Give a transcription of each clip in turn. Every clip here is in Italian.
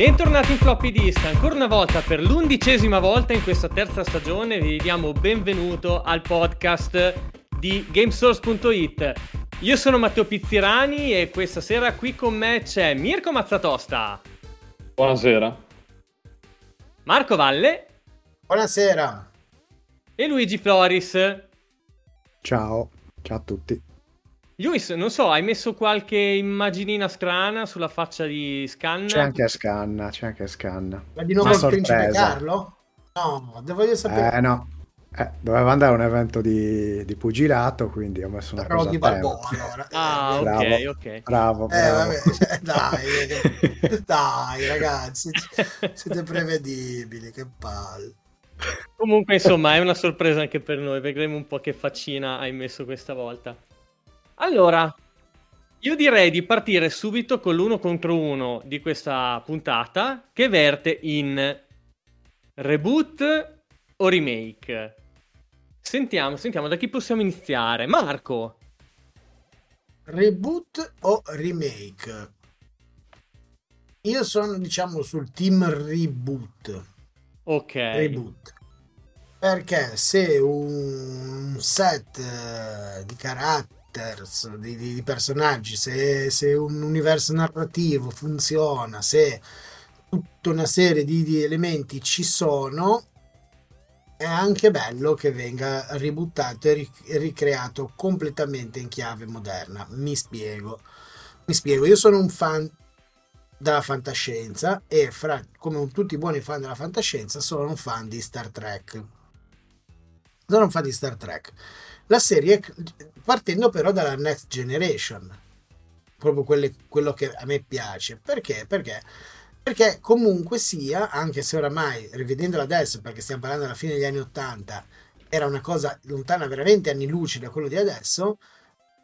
Bentornati in Floppy Disk, ancora una volta per l'undicesima volta in questa terza stagione vi diamo benvenuto al podcast di Gamesource.it. Io sono Matteo Pizzirani e questa sera qui con me c'è Mirko Mazzatosta. Buonasera. Marco Valle. Buonasera. E Luigi Floris. Ciao, ciao a tutti. Luis, non so, hai messo qualche immaginina strana sulla faccia di Scanna? C'è anche Scanna, c'è anche Scanna. Ma di nuovo il principe Carlo? No, devo io sapere. Eh no, eh, doveva andare a un evento di, di, pugilato, quindi ho messo una Rocky cosa Balboa, allora. Ah, eh, bravo, ok, ok. Bravo, eh, bravo. Vabbè, cioè, dai, dai, ragazzi, siete prevedibili, che palle. Comunque, insomma, è una sorpresa anche per noi. Vedremo un po' che faccina hai messo questa volta. Allora, io direi di partire subito con l'uno contro uno di questa puntata che verte in reboot o remake. Sentiamo, sentiamo da chi possiamo iniziare. Marco. Reboot o remake? Io sono, diciamo, sul team reboot. Ok. Reboot. Perché se un set eh, di caratteri di, di, di, personaggi, se, se, un universo narrativo funziona, se tutta una serie di, di, elementi ci sono, è anche bello che venga ributtato e ricreato completamente in chiave moderna. Mi spiego. Mi spiego, io sono un fan della fantascienza e fra, come tutti i buoni fan della fantascienza sono un fan di Star Trek. Sono un fan di Star Trek la serie partendo però dalla Next Generation, proprio quelle, quello che a me piace. Perché? Perché? Perché comunque sia, anche se oramai, rivedendola adesso, perché stiamo parlando alla fine degli anni Ottanta, era una cosa lontana veramente anni luci da quello di adesso,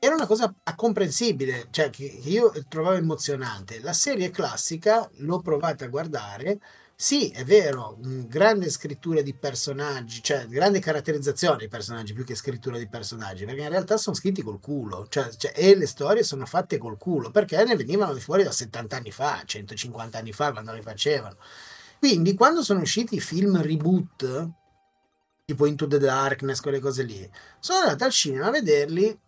era una cosa comprensibile, cioè che io trovavo emozionante. La serie classica l'ho provata a guardare sì, è vero, grande scrittura di personaggi, cioè grande caratterizzazione dei personaggi più che scrittura di personaggi, perché in realtà sono scritti col culo, cioè, cioè, e le storie sono fatte col culo, perché ne venivano fuori da 70 anni fa, 150 anni fa quando le facevano. Quindi quando sono usciti i film reboot, tipo Into the Darkness, quelle cose lì, sono andato al cinema a vederli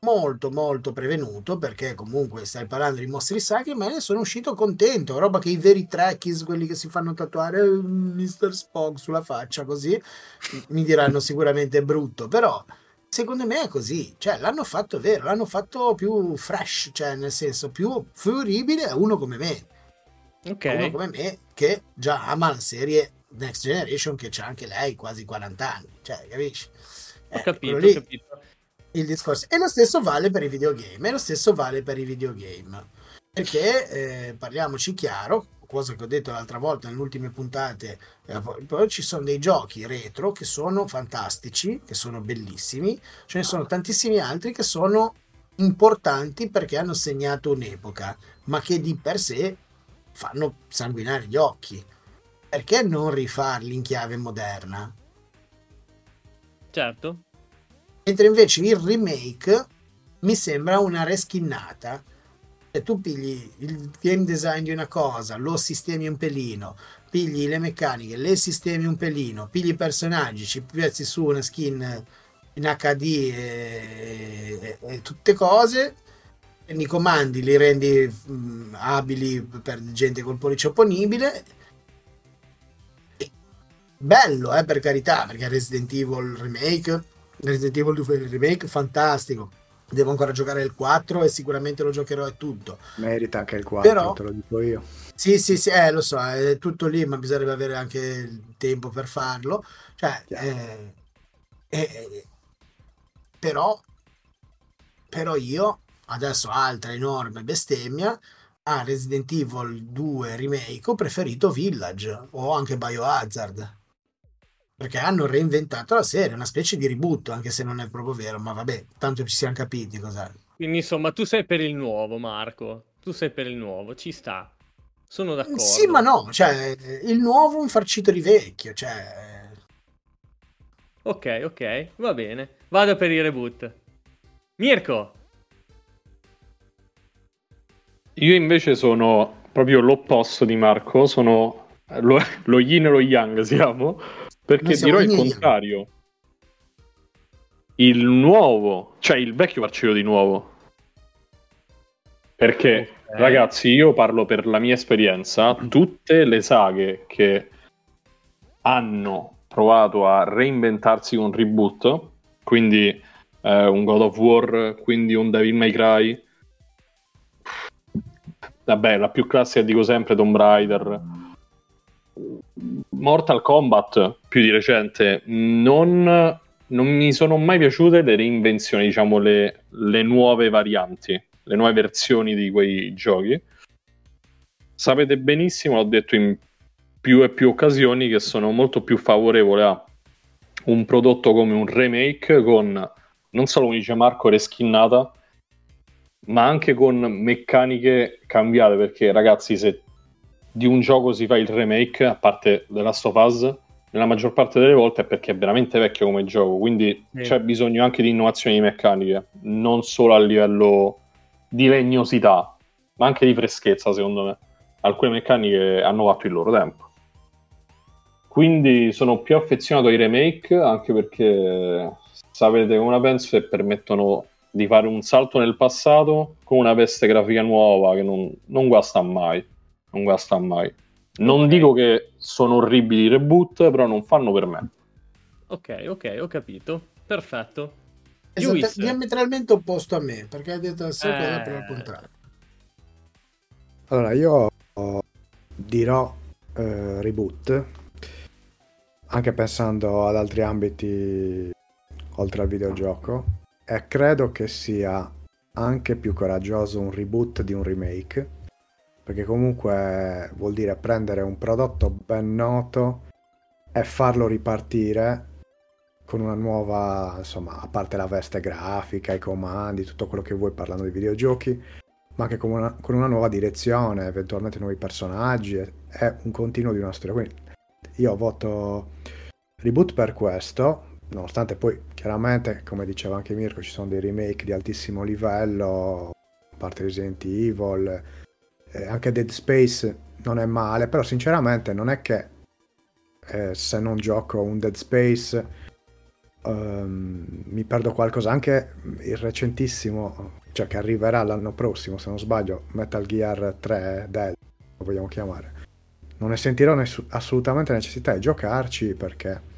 molto molto prevenuto perché comunque stai parlando di mostri sacri ma ne sono uscito contento roba che i veri trekkies quelli che si fanno tatuare Mr. Spock sulla faccia così mi diranno sicuramente brutto però secondo me è così cioè l'hanno fatto vero l'hanno fatto più fresh cioè nel senso più fruibile a uno come me. Ok. Uno come me che già ama la serie Next Generation che c'ha anche lei quasi 40 anni cioè capisci? Ho eh, capito, ho capito il discorso. E lo stesso vale per i videogame, e lo stesso vale per i videogame. Perché eh, parliamoci chiaro, cosa che ho detto l'altra volta nelle ultime puntate, eh, ci sono dei giochi retro che sono fantastici, che sono bellissimi, ce ne sono tantissimi altri che sono importanti perché hanno segnato un'epoca, ma che di per sé fanno sanguinare gli occhi. Perché non rifarli in chiave moderna? Certo. Mentre invece il remake mi sembra una reskinnata. Se tu pigli il game design di una cosa, lo sistemi un pelino, pigli le meccaniche, le sistemi un pelino, pigli i personaggi, ci piazzi su una skin in HD e, e, e tutte cose, prendi i comandi, li rendi mh, mm, abili per gente col pollice opponibile. Bello, eh, per carità, perché Resident Evil Remake Resident Evil 2 Remake fantastico. Devo ancora giocare il 4 e sicuramente lo giocherò e tutto. Merita anche il 4 Però, te lo dico io. Sì sì sì eh, lo so è tutto lì ma bisognerebbe avere anche il tempo per farlo. Cioè eh, eh, però però io adesso altra enorme bestemmia a Resident Evil 2 Remake ho preferito Village o anche Biohazard perché hanno reinventato la serie, una specie di reboot, anche se non è proprio vero, ma vabbè, tanto ci siamo capiti cos'è. Quindi insomma, tu sei per il nuovo, Marco. Tu sei per il nuovo, ci sta. Sono d'accordo. Sì, ma no, cioè, il nuovo un farcito di vecchio, cioè... Ok, ok, va bene. Vado per il reboot. Mirko. Io invece sono proprio l'opposto di Marco, sono lo, lo yin e lo yang siamo, perché dirò il contrario. Il nuovo, cioè il vecchio farcelo di nuovo. Perché, okay. ragazzi, io parlo per la mia esperienza, tutte le saghe che hanno provato a reinventarsi con reboot, quindi eh, un God of War, quindi un Devil May Cry, vabbè, la più classica dico sempre Tomb Raider, Mortal Kombat più di recente, non, non mi sono mai piaciute le reinvenzioni, diciamo le, le nuove varianti, le nuove versioni di quei giochi. Sapete benissimo, l'ho detto in più e più occasioni, che sono molto più favorevole a un prodotto come un remake con, non solo come dice Marco, reskinnata, ma anche con meccaniche cambiate, perché ragazzi, se di un gioco si fa il remake, a parte The Last of Us, nella maggior parte delle volte è perché è veramente vecchio come gioco, quindi sì. c'è bisogno anche di innovazioni meccaniche, non solo a livello di legnosità, ma anche di freschezza, secondo me. Alcune meccaniche hanno fatto il loro tempo. Quindi sono più affezionato ai remake, anche perché sapete come la penso e permettono di fare un salto nel passato con una veste grafica nuova che non, non guasta mai. Non guasta mai. Non okay. dico che sono orribili i reboot, però non fanno per me. Ok, ok, ho capito. Perfetto. Esatto, diametralmente opposto a me, perché hai detto la stessa eh... cosa però al contrario. Allora, io dirò eh, reboot, anche pensando ad altri ambiti oltre al videogioco, e credo che sia anche più coraggioso un reboot di un remake, perché comunque vuol dire prendere un prodotto ben noto e farlo ripartire con una nuova, insomma, a parte la veste grafica, i comandi, tutto quello che vuoi parlando di videogiochi, ma anche con una, con una nuova direzione, eventualmente nuovi personaggi e un continuo di una storia. Quindi io voto reboot per questo, nonostante poi chiaramente, come diceva anche Mirko, ci sono dei remake di altissimo livello, a parte Resident Evil, eh, anche Dead Space non è male, però sinceramente non è che eh, se non gioco un Dead Space um, mi perdo qualcosa, anche il recentissimo, cioè che arriverà l'anno prossimo, se non sbaglio, Metal Gear 3 Dead, lo vogliamo chiamare. Non ne sentirò ness- assolutamente necessità di giocarci perché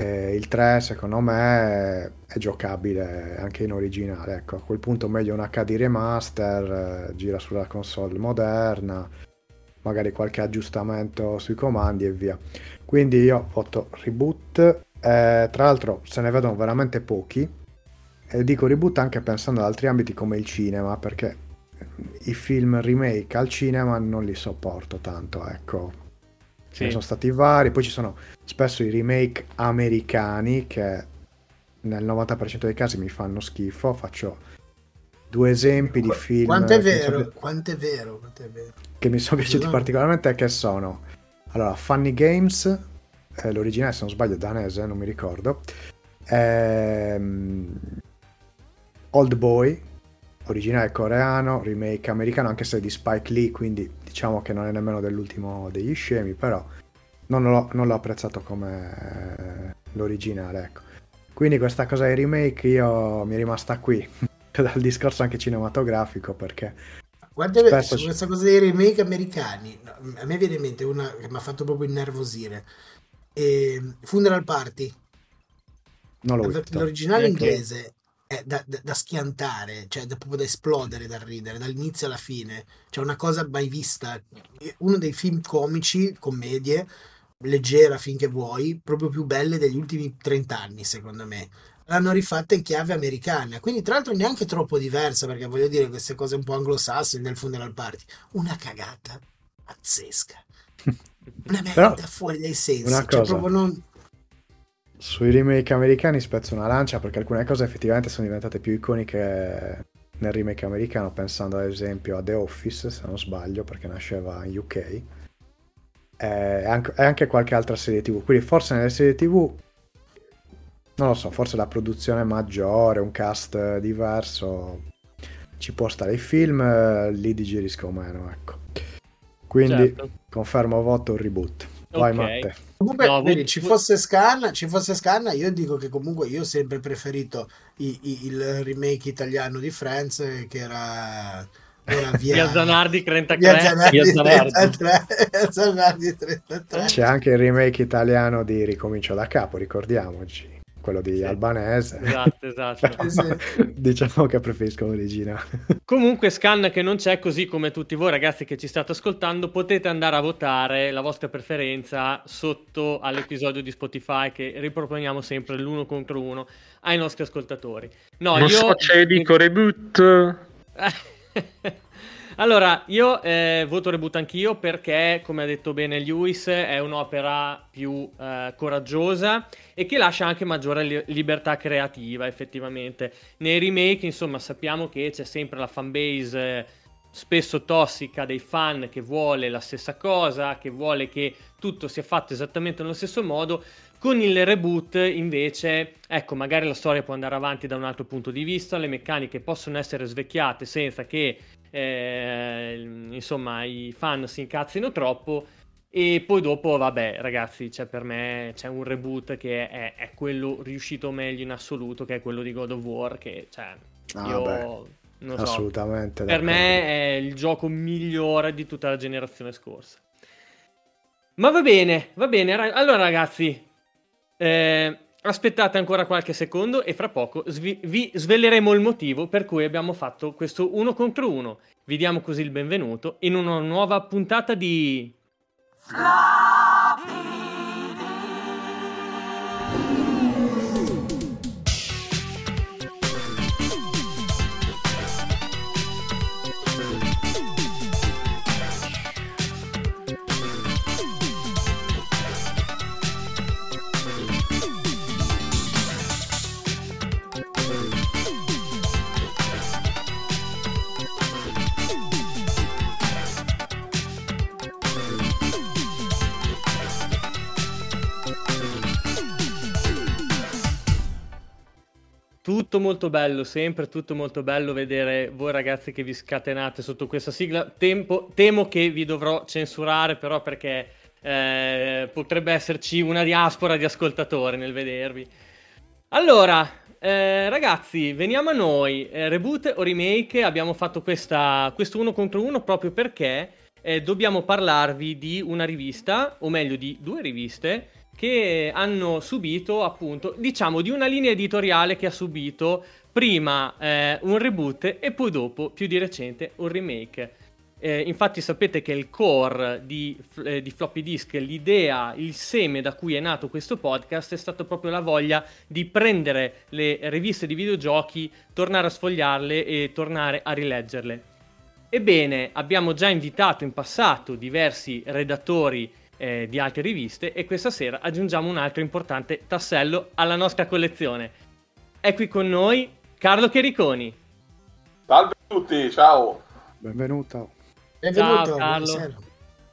eh, il 3 secondo me è giocabile anche in originale, ecco, a quel punto meglio un HD remaster, eh, gira sulla console moderna, magari qualche aggiustamento sui comandi e via. Quindi io voto reboot, eh, tra l'altro se ne vedono veramente pochi, e dico reboot anche pensando ad altri ambiti come il cinema, perché i film remake al cinema non li sopporto tanto, ecco. Ce ne sono stati vari, poi ci sono spesso i remake americani che nel 90% dei casi mi fanno schifo. Faccio due esempi di film. Quanto è vero? Sono... Quanto è vero? Quanto è vero? Che mi sono piaciuti no. particolarmente che sono allora Funny Games, eh, l'originale se non sbaglio è danese, non mi ricordo. Ehm, Old Boy, originale coreano, remake americano, anche se di Spike Lee, quindi diciamo che non è nemmeno dell'ultimo degli scemi, però non l'ho, non l'ho apprezzato come eh, l'originale, ecco. Quindi questa cosa di remake io mi è rimasta qui, dal discorso anche cinematografico, perché... Guarda, su questa cosa dei remake americani, a me viene in mente una che mi ha fatto proprio innervosire. E Funeral Party. Non l'ho visto. L'originale inglese è da, da, da, schiantare, cioè da, proprio da esplodere dal ridere, dall'inizio alla fine. Cioè una cosa mai vista. Uno dei film comici, commedie, leggera finché vuoi, proprio più belle degli ultimi 30 anni, secondo me. L'hanno rifatta in chiave americana, quindi tra l'altro neanche troppo diversa, perché voglio dire queste cose un po' anglosassone nel funeral party. Una cagata pazzesca. Una merda fuori dai sensi. Una cioè, cosa. proprio non sui remake americani spezzo una lancia perché alcune cose effettivamente sono diventate più iconiche nel remake americano, pensando ad esempio a The Office, se non sbaglio, perché nasceva in UK, e anche, e anche qualche altra serie TV. Quindi forse nelle serie TV, non lo so, forse la produzione maggiore, un cast diverso, ci può stare. I film lì digerisco meno, ecco. Quindi Certo. confermo voto reboot. Vai Ok. Matte. Comunque, No, vedi, ci fosse Scan, ci fosse Scan, io dico che comunque io ho sempre preferito i- i- il remake italiano di Friends che era, era via, Via Zanardi 33. via Zanardi Via Zanardi. 33, via Zanardi 33. C'è anche il remake italiano di Ricomincio da capo, ricordiamoci. Quello di Sì. Albanese. Esatto, esatto. Sì, diciamo che preferisco l'originale. Comunque Scan che non c'è, così come tutti voi ragazzi che ci state ascoltando, potete andare a votare la vostra preferenza sotto all'episodio di Spotify che riproponiamo sempre l'uno contro uno ai nostri ascoltatori. No, non io... so c'è dico reboot. allora, io eh, voto reboot anch'io perché, come ha detto bene Lewis, è un'opera più eh, coraggiosa e che lascia anche maggiore li- libertà creativa, effettivamente. Nei remake, insomma, sappiamo che c'è sempre la fanbase eh, spesso tossica dei fan che vuole la stessa cosa, che vuole che tutto sia fatto esattamente nello stesso modo. Con il reboot, invece, ecco, magari la storia può andare avanti da un altro punto di vista, le meccaniche possono essere svecchiate senza che, eh, insomma, i fan si incazzino troppo. E poi dopo, vabbè, ragazzi, c'è per me c'è un reboot che è, è quello riuscito meglio in assoluto, che è quello di God of War, che, cioè, Ah, io beh, non so, assolutamente. per d'accordo. me è il gioco migliore di tutta la generazione scorsa. Ma va bene, va bene. ra- Allora, ragazzi, eh, aspettate ancora qualche secondo e fra poco svi- vi sveleremo il motivo per cui abbiamo fatto questo uno contro uno. Vi diamo così il benvenuto in una nuova puntata di. Tutto molto bello, sempre tutto molto bello vedere voi ragazzi che vi scatenate sotto questa sigla. Tempo- temo che vi dovrò censurare però perché eh, potrebbe esserci una diaspora di ascoltatori nel vedervi. Allora, eh, ragazzi, veniamo a noi. Eh, reboot o remake? Abbiamo fatto questa, questo uno contro uno proprio perché eh, dobbiamo parlarvi di una rivista, o meglio di due riviste, che hanno subito appunto, diciamo, di una linea editoriale che ha subito prima eh, un reboot e poi dopo, più di recente, un remake. Eh, infatti sapete che il core di, eh, di floppy disk, l'idea, il seme da cui è nato questo podcast è stato proprio la voglia di prendere le riviste di videogiochi, tornare a sfogliarle e tornare a rileggerle. Ebbene, abbiamo già invitato in passato diversi redattori eh, di altre riviste e questa sera aggiungiamo un altro importante tassello alla nostra collezione. È qui con noi Carlo Chericoni. Salve a tutti, ciao. Benvenuto. Benvenuto, Ciao, Carlo. buonasera.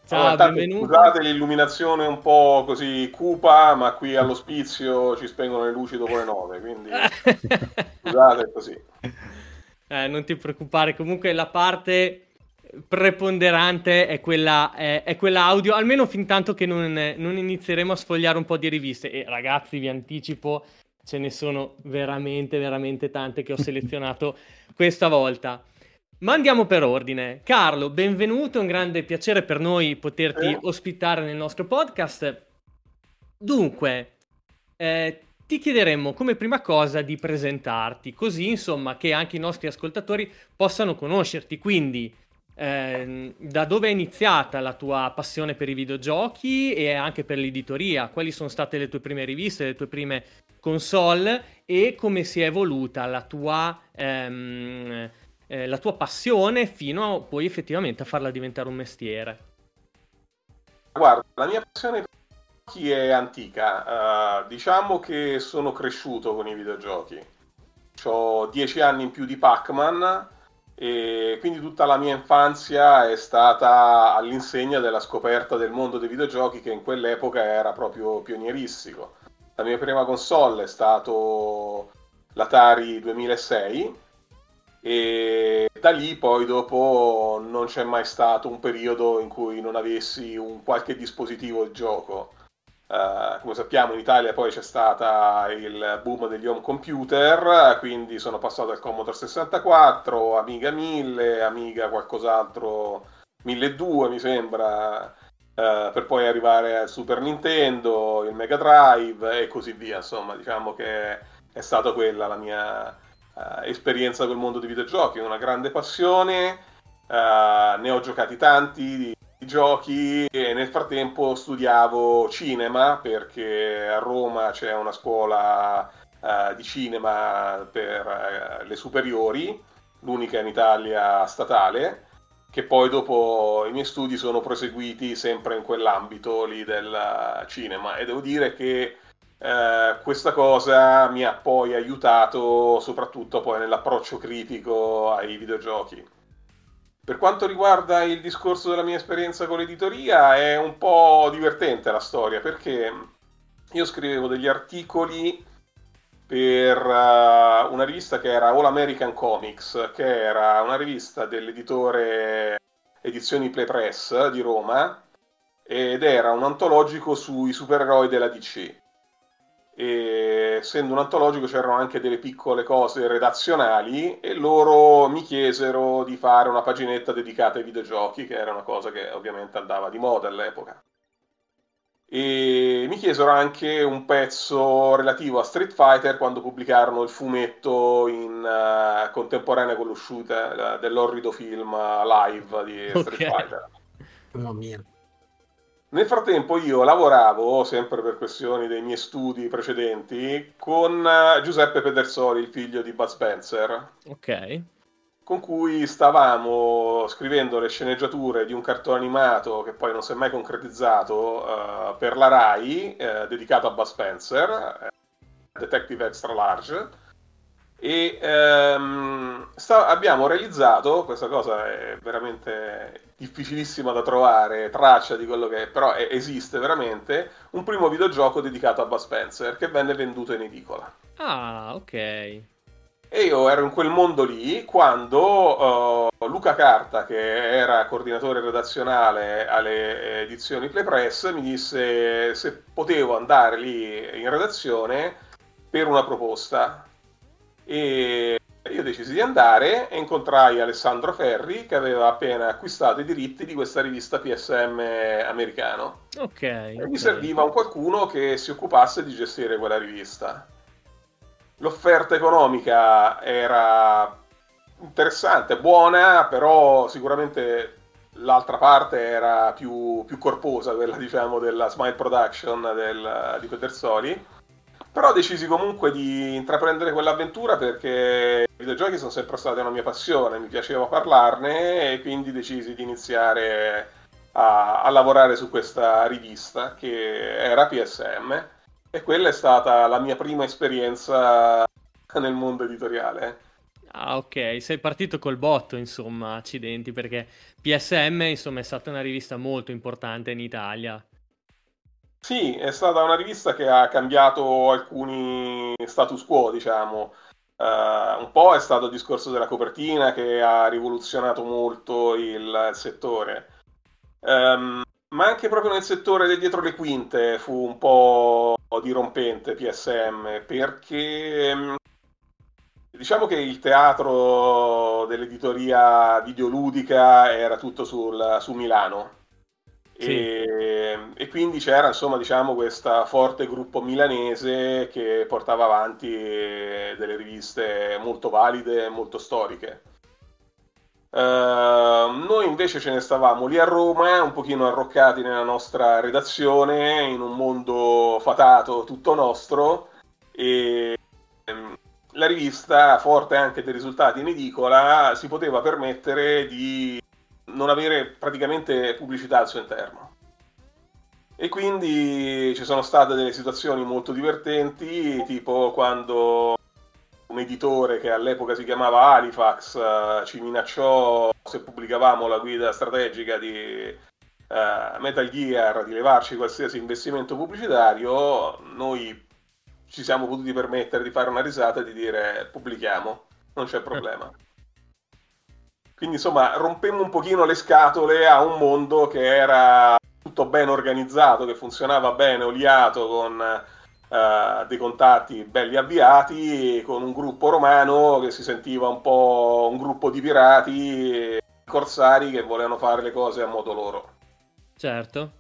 Ciao, Allora, benvenuto. Scusate l'illuminazione un po' così cupa, ma qui all'ospizio ci spengono le luci dopo le nove, quindi scusate così. Eh, non ti preoccupare, comunque la parte preponderante è quella, è, è quella audio, almeno fin tanto che non, non inizieremo a sfogliare un po' di riviste. E ragazzi, vi anticipo, ce ne sono veramente, veramente tante che ho selezionato questa volta. Ma andiamo per ordine. Carlo, benvenuto, è un grande piacere per noi poterti Eh. ospitare nel nostro podcast. Dunque, eh, ti chiederemmo come prima cosa di presentarti, così insomma che anche i nostri ascoltatori possano conoscerti. Quindi, ehm, da dove è iniziata la tua passione per i videogiochi e anche per l'editoria? Quali sono state le tue prime riviste, le tue prime console e come si è evoluta la tua, ehm, eh, la tua passione fino a poi effettivamente a farla diventare un mestiere? Guarda, la mia passione per i videogiochi è antica. Eh, diciamo che sono cresciuto con i videogiochi. Ho dieci anni in più di Pac-Man e quindi tutta la mia infanzia è stata all'insegna della scoperta del mondo dei videogiochi che in quell'epoca era proprio pionieristico. La mia prima console è stato l'Atari 2006 e da lì poi dopo non c'è mai stato un periodo in cui non avessi un qualche dispositivo di gioco. Uh, come sappiamo in Italia poi c'è stato il boom degli home computer, quindi sono passato al Commodore 64, Amiga 1000, Amiga qualcos'altro 1200 mi sembra, uh, per poi arrivare al Super Nintendo, il Mega Drive e così via. Insomma, diciamo che è stata quella la mia uh, esperienza col mondo dei videogiochi, una grande passione, ne ho giocati tanti giochi e nel frattempo studiavo cinema perché a Roma c'è una scuola uh, di cinema per uh, le superiori, l'unica in Italia statale, che poi dopo i miei studi sono proseguiti sempre in quell'ambito lì del cinema. E devo dire che uh, questa cosa mi ha poi aiutato soprattutto poi nell'approccio critico ai videogiochi per quanto riguarda il discorso della mia esperienza con l'editoria, è un po' divertente la storia perché io scrivevo degli articoli per uh, una rivista che era All American Comics, che era una rivista dell'editore Edizioni Play Press di Roma ed era un antologico sui supereroi della DC e essendo un antologico c'erano anche delle piccole cose redazionali e loro mi chiesero di fare una paginetta dedicata ai videogiochi, che era una cosa che ovviamente andava di moda all'epoca. E mi chiesero anche un pezzo relativo a Street Fighter quando pubblicarono il fumetto in uh, contemporanea con l'uscita uh, dell'orrido film uh, live di Street okay. Fighter. Mamma mia. Nel frattempo io lavoravo, sempre per questioni dei miei studi precedenti, con eh, Giuseppe Pedersoli, il figlio di Bud Spencer. Ok. Con cui stavamo scrivendo le sceneggiature di un cartone animato che poi non si è mai concretizzato uh, per la RAI, uh, dedicato a Bud Spencer, Detective Extra Large e ehm, sta, abbiamo realizzato, questa cosa è veramente difficilissima da trovare, traccia di quello che è, però è, esiste veramente, un primo videogioco dedicato a Bud Spencer che venne venduto in edicola. Ah, ok. E io ero in quel mondo lì quando uh, Luca Carta, che era coordinatore redazionale alle edizioni Playpress, mi disse se potevo andare lì in redazione per una proposta e io decisi di andare e incontrai Alessandro Ferri che aveva appena acquistato i diritti di questa rivista PSM americano. Ok. E okay. mi serviva un qualcuno che si occupasse di gestire quella rivista. L'offerta economica era interessante, buona, però sicuramente l'altra parte era più, più corposa, quella diciamo della Smile Production del, di Pedersoli però decisi comunque di intraprendere quell'avventura perché i videogiochi sono sempre stati una mia passione, mi piaceva parlarne e quindi decisi di iniziare a, a lavorare su questa rivista che era PSM e quella è stata la mia prima esperienza nel mondo editoriale. Ah, ok, sei partito col botto, insomma, accidenti, perché PSM, insomma, è stata una rivista molto importante in Italia. Sì, è stata una rivista che ha cambiato alcuni status quo, diciamo. Uh, un po' è stato il discorso della copertina che ha rivoluzionato molto il, il settore, um, ma anche proprio nel settore del dietro le quinte fu un po' dirompente PSM perché um, diciamo che il teatro dell'editoria videoludica era tutto sul, su Milano sì. E, e, quindi c'era insomma diciamo questo forte gruppo milanese che portava avanti delle riviste molto valide e molto storiche. Uh, noi invece ce ne stavamo lì a Roma, un pochino arroccati nella nostra redazione, in un mondo fatato tutto nostro e um, la rivista, forte anche dei risultati in edicola, si poteva permettere di non avere praticamente pubblicità al suo interno. E quindi ci sono state delle situazioni molto divertenti, tipo quando un editore che all'epoca si chiamava Halifax uh, ci minacciò se pubblicavamo la guida strategica di uh, Metal Gear di levarci qualsiasi investimento pubblicitario, noi ci siamo potuti permettere di fare una risata e di dire pubblichiamo, non c'è problema. Quindi insomma rompemmo un pochino le scatole a un mondo che era tutto ben organizzato, che funzionava bene, oliato, con uh, dei contatti belli avviati, con un gruppo romano che si sentiva un po' un gruppo di pirati, corsari che volevano fare le cose a modo loro. Certo,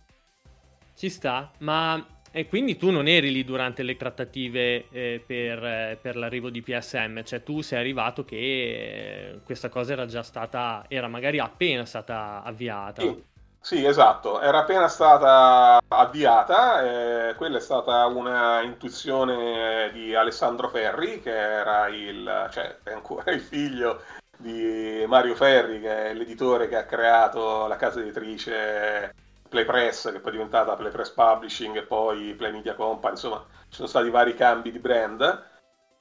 ci sta, ma e quindi tu non eri lì durante le trattative eh, per, eh, per, l'arrivo di PSM, cioè tu sei arrivato che eh, questa cosa era già stata, era magari appena stata avviata. Sì, sì esatto, era appena stata avviata, eh, quella è stata una intuizione di Alessandro Ferri, che era il, cioè è ancora il figlio di Mario Ferri, che è l'editore che ha creato la casa editrice Playpress, che poi è diventata Playpress Publishing e poi Play Media Company, insomma, ci sono stati vari cambi di brand.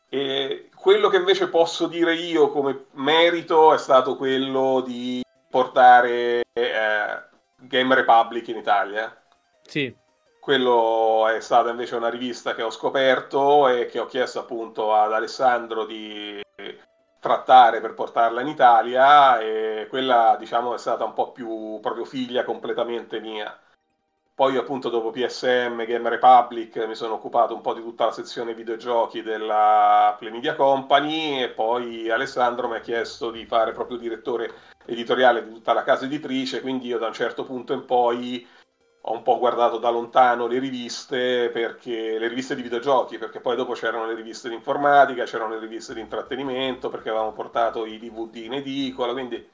E quello che invece posso dire io come merito è stato quello di portare eh, Game Republic in Italia. Sì. Quello è stata invece una rivista che ho scoperto e che ho chiesto appunto ad Alessandro di trattare per portarla in Italia e quella diciamo è stata un po' più proprio figlia completamente mia. Poi appunto dopo PSM, Game Republic mi sono occupato un po' di tutta la sezione videogiochi della Play Media Company e poi Alessandro mi ha chiesto di fare proprio direttore editoriale di tutta la casa editrice, quindi io da un certo punto in poi ho un po' guardato da lontano le riviste, perché, le riviste di videogiochi, perché poi dopo c'erano le riviste di informatica, c'erano le riviste di intrattenimento, perché avevamo portato i DVD in edicola, quindi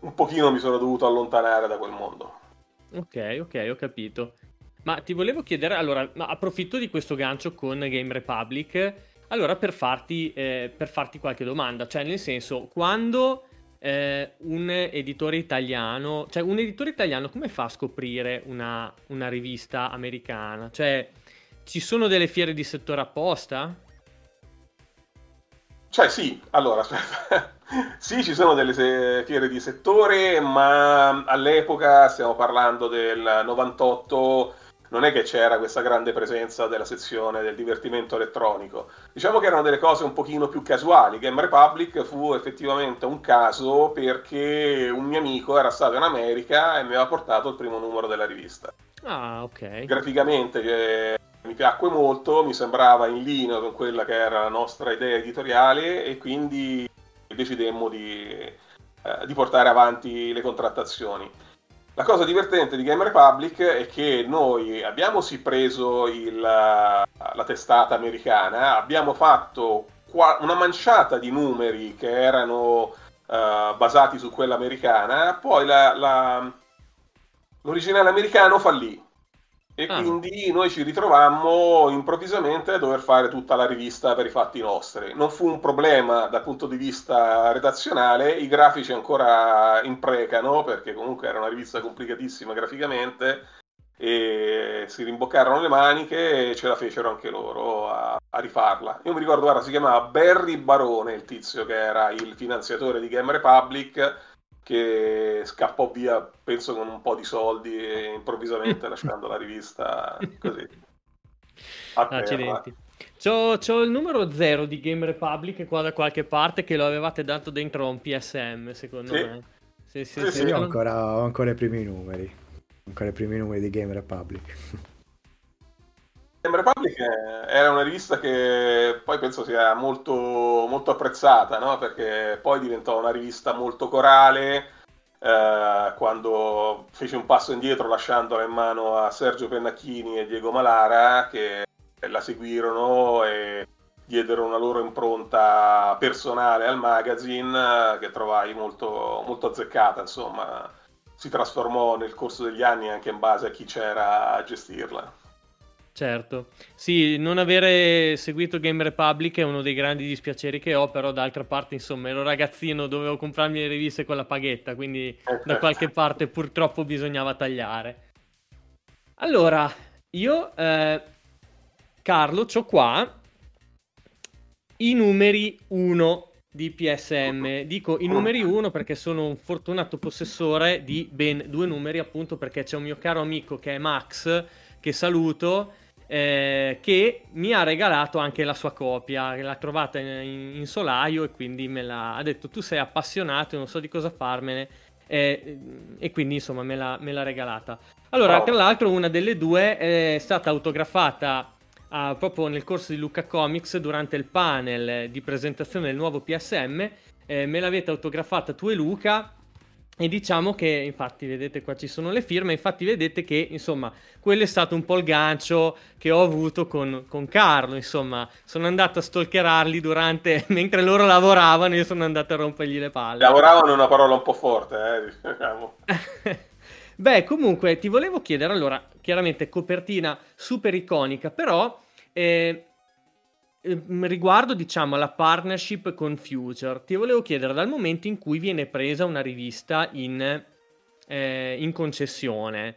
un pochino mi sono dovuto allontanare da quel mondo. Ok, ok, ho capito. Ma ti volevo chiedere, allora, approfitto di questo gancio con Game Republic, allora per farti, eh, per farti qualche domanda, cioè nel senso, quando eh, un editore italiano, cioè un editore italiano come fa a scoprire una, una rivista americana? Cioè, ci sono delle fiere di settore apposta? Cioè sì, allora, sì, ci sono delle fiere di settore, ma all'epoca, stiamo parlando del 98, non è che c'era questa grande presenza della sezione del divertimento elettronico. Diciamo che erano delle cose un pochino più casuali. Game Republic fu effettivamente un caso perché un mio amico era stato in America e mi aveva portato il primo numero della rivista. Ah, ok. Graficamente eh, mi piacque molto, mi sembrava in linea con quella che era la nostra idea editoriale e quindi decidemmo di, eh, di portare avanti le contrattazioni. La cosa divertente di Game Republic è che noi abbiamo sì preso il, la testata americana, abbiamo fatto una manciata di numeri che erano uh, basati su quella americana, poi la, la, l'originale americano fallì e ah. quindi noi ci ritrovammo improvvisamente a dover fare tutta la rivista per i fatti nostri. Non fu un problema dal punto di vista redazionale, i grafici ancora imprecano perché comunque era una rivista complicatissima graficamente e si rimboccarono le maniche e ce la fecero anche loro a, a rifarla. Io mi ricordo, guarda, si chiamava Barry Barone il tizio che era il finanziatore di Game Republic che scappò via, penso con un po' di soldi e improvvisamente lasciando la rivista così. Accidenti. C'ho, c'ho, il numero 0 di Game Republic qua da qualche parte che lo avevate dato dentro un PSM, secondo sì. me. Sì, sì, sì, sì. Io ho ancora, ho ancora i primi numeri. Ancora i primi numeri di Game Republic. Game Republic era una rivista che poi penso sia molto, molto apprezzata, no? perché poi diventò una rivista molto corale, eh, quando fece un passo indietro lasciandola in mano a Sergio Pennacchini e Diego Malara, che la seguirono e diedero una loro impronta personale al magazine che trovai molto, molto azzeccata, insomma si trasformò nel corso degli anni anche in base a chi c'era a gestirla. Certo, sì, non avere seguito Game Republic è uno dei grandi dispiaceri che ho, però d'altra parte, insomma, ero ragazzino, dovevo comprarmi le riviste con la paghetta, quindi da qualche parte purtroppo bisognava tagliare. Allora, io, eh, Carlo, ho qua i numeri 1 di PSM. Dico i numeri 1 perché sono un fortunato possessore di ben due numeri, appunto perché c'è un mio caro amico che è Max, che saluto, eh, che mi ha regalato anche la sua copia, l'ha trovata in, in solaio e quindi me l'ha ha detto tu sei appassionato e non so di cosa farmene eh, e quindi insomma me l'ha, me l'ha regalata. Allora, tra l'altro una delle due è stata autografata uh, proprio nel corso di Luca Comics durante il panel di presentazione del nuovo PSM. Eh, me l'avete autografata tu e Luca. E diciamo che, infatti, vedete qua ci sono le firme. Infatti, vedete che, insomma, quello è stato un po' il gancio che ho avuto con, con Carlo. Insomma, sono andato a stalkerarli durante mentre loro lavoravano. Io sono andato a rompergli le palle. Lavoravano è una parola un po' forte, eh, diciamo. Beh, comunque ti volevo chiedere, allora, chiaramente copertina super iconica, però eh, riguardo, diciamo, alla partnership con Future, ti volevo chiedere dal momento in cui viene presa una rivista in, eh, in concessione,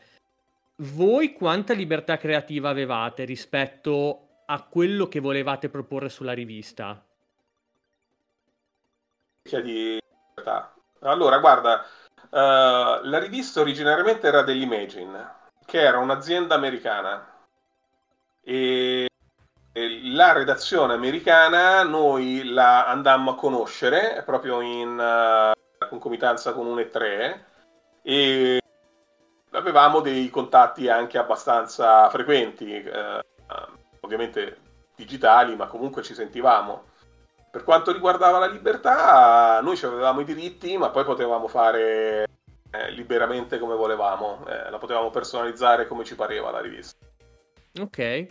voi quanta libertà creativa avevate rispetto a quello che volevate proporre sulla rivista? Allora, guarda, Uh, la rivista originariamente era dell'Imagine, che era un'azienda americana. E la redazione americana noi la andammo a conoscere proprio in uh, concomitanza con un E3 e avevamo dei contatti anche abbastanza frequenti, uh, ovviamente digitali, ma comunque ci sentivamo. Per quanto riguardava la libertà, noi avevamo i diritti, ma poi potevamo fare eh, liberamente come volevamo, eh, la potevamo personalizzare come ci pareva la rivista. Ok,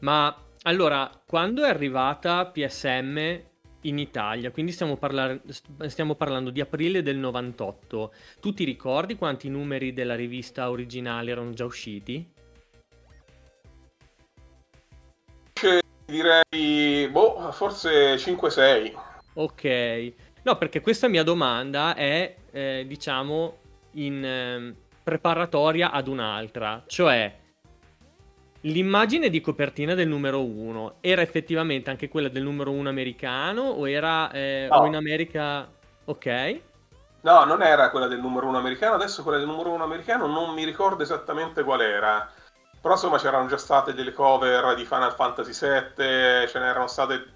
ma allora, quando è arrivata PSM in Italia, quindi stiamo, parla- stiamo, parlando di aprile del 98, tu ti ricordi quanti numeri della rivista originale erano già usciti? Direi, boh, forse 5-6. Ok. No, perché questa mia domanda è, eh, diciamo, in eh, preparatoria ad un'altra. Cioè, l'immagine di copertina del numero 1 era effettivamente anche quella del numero 1 americano o era eh, no. o in America... Ok. No, non era quella del numero 1 americano, adesso quella del numero 1 americano non mi ricordo esattamente qual era. Però insomma c'erano già state delle cover di Final Fantasy VII, ce n'erano state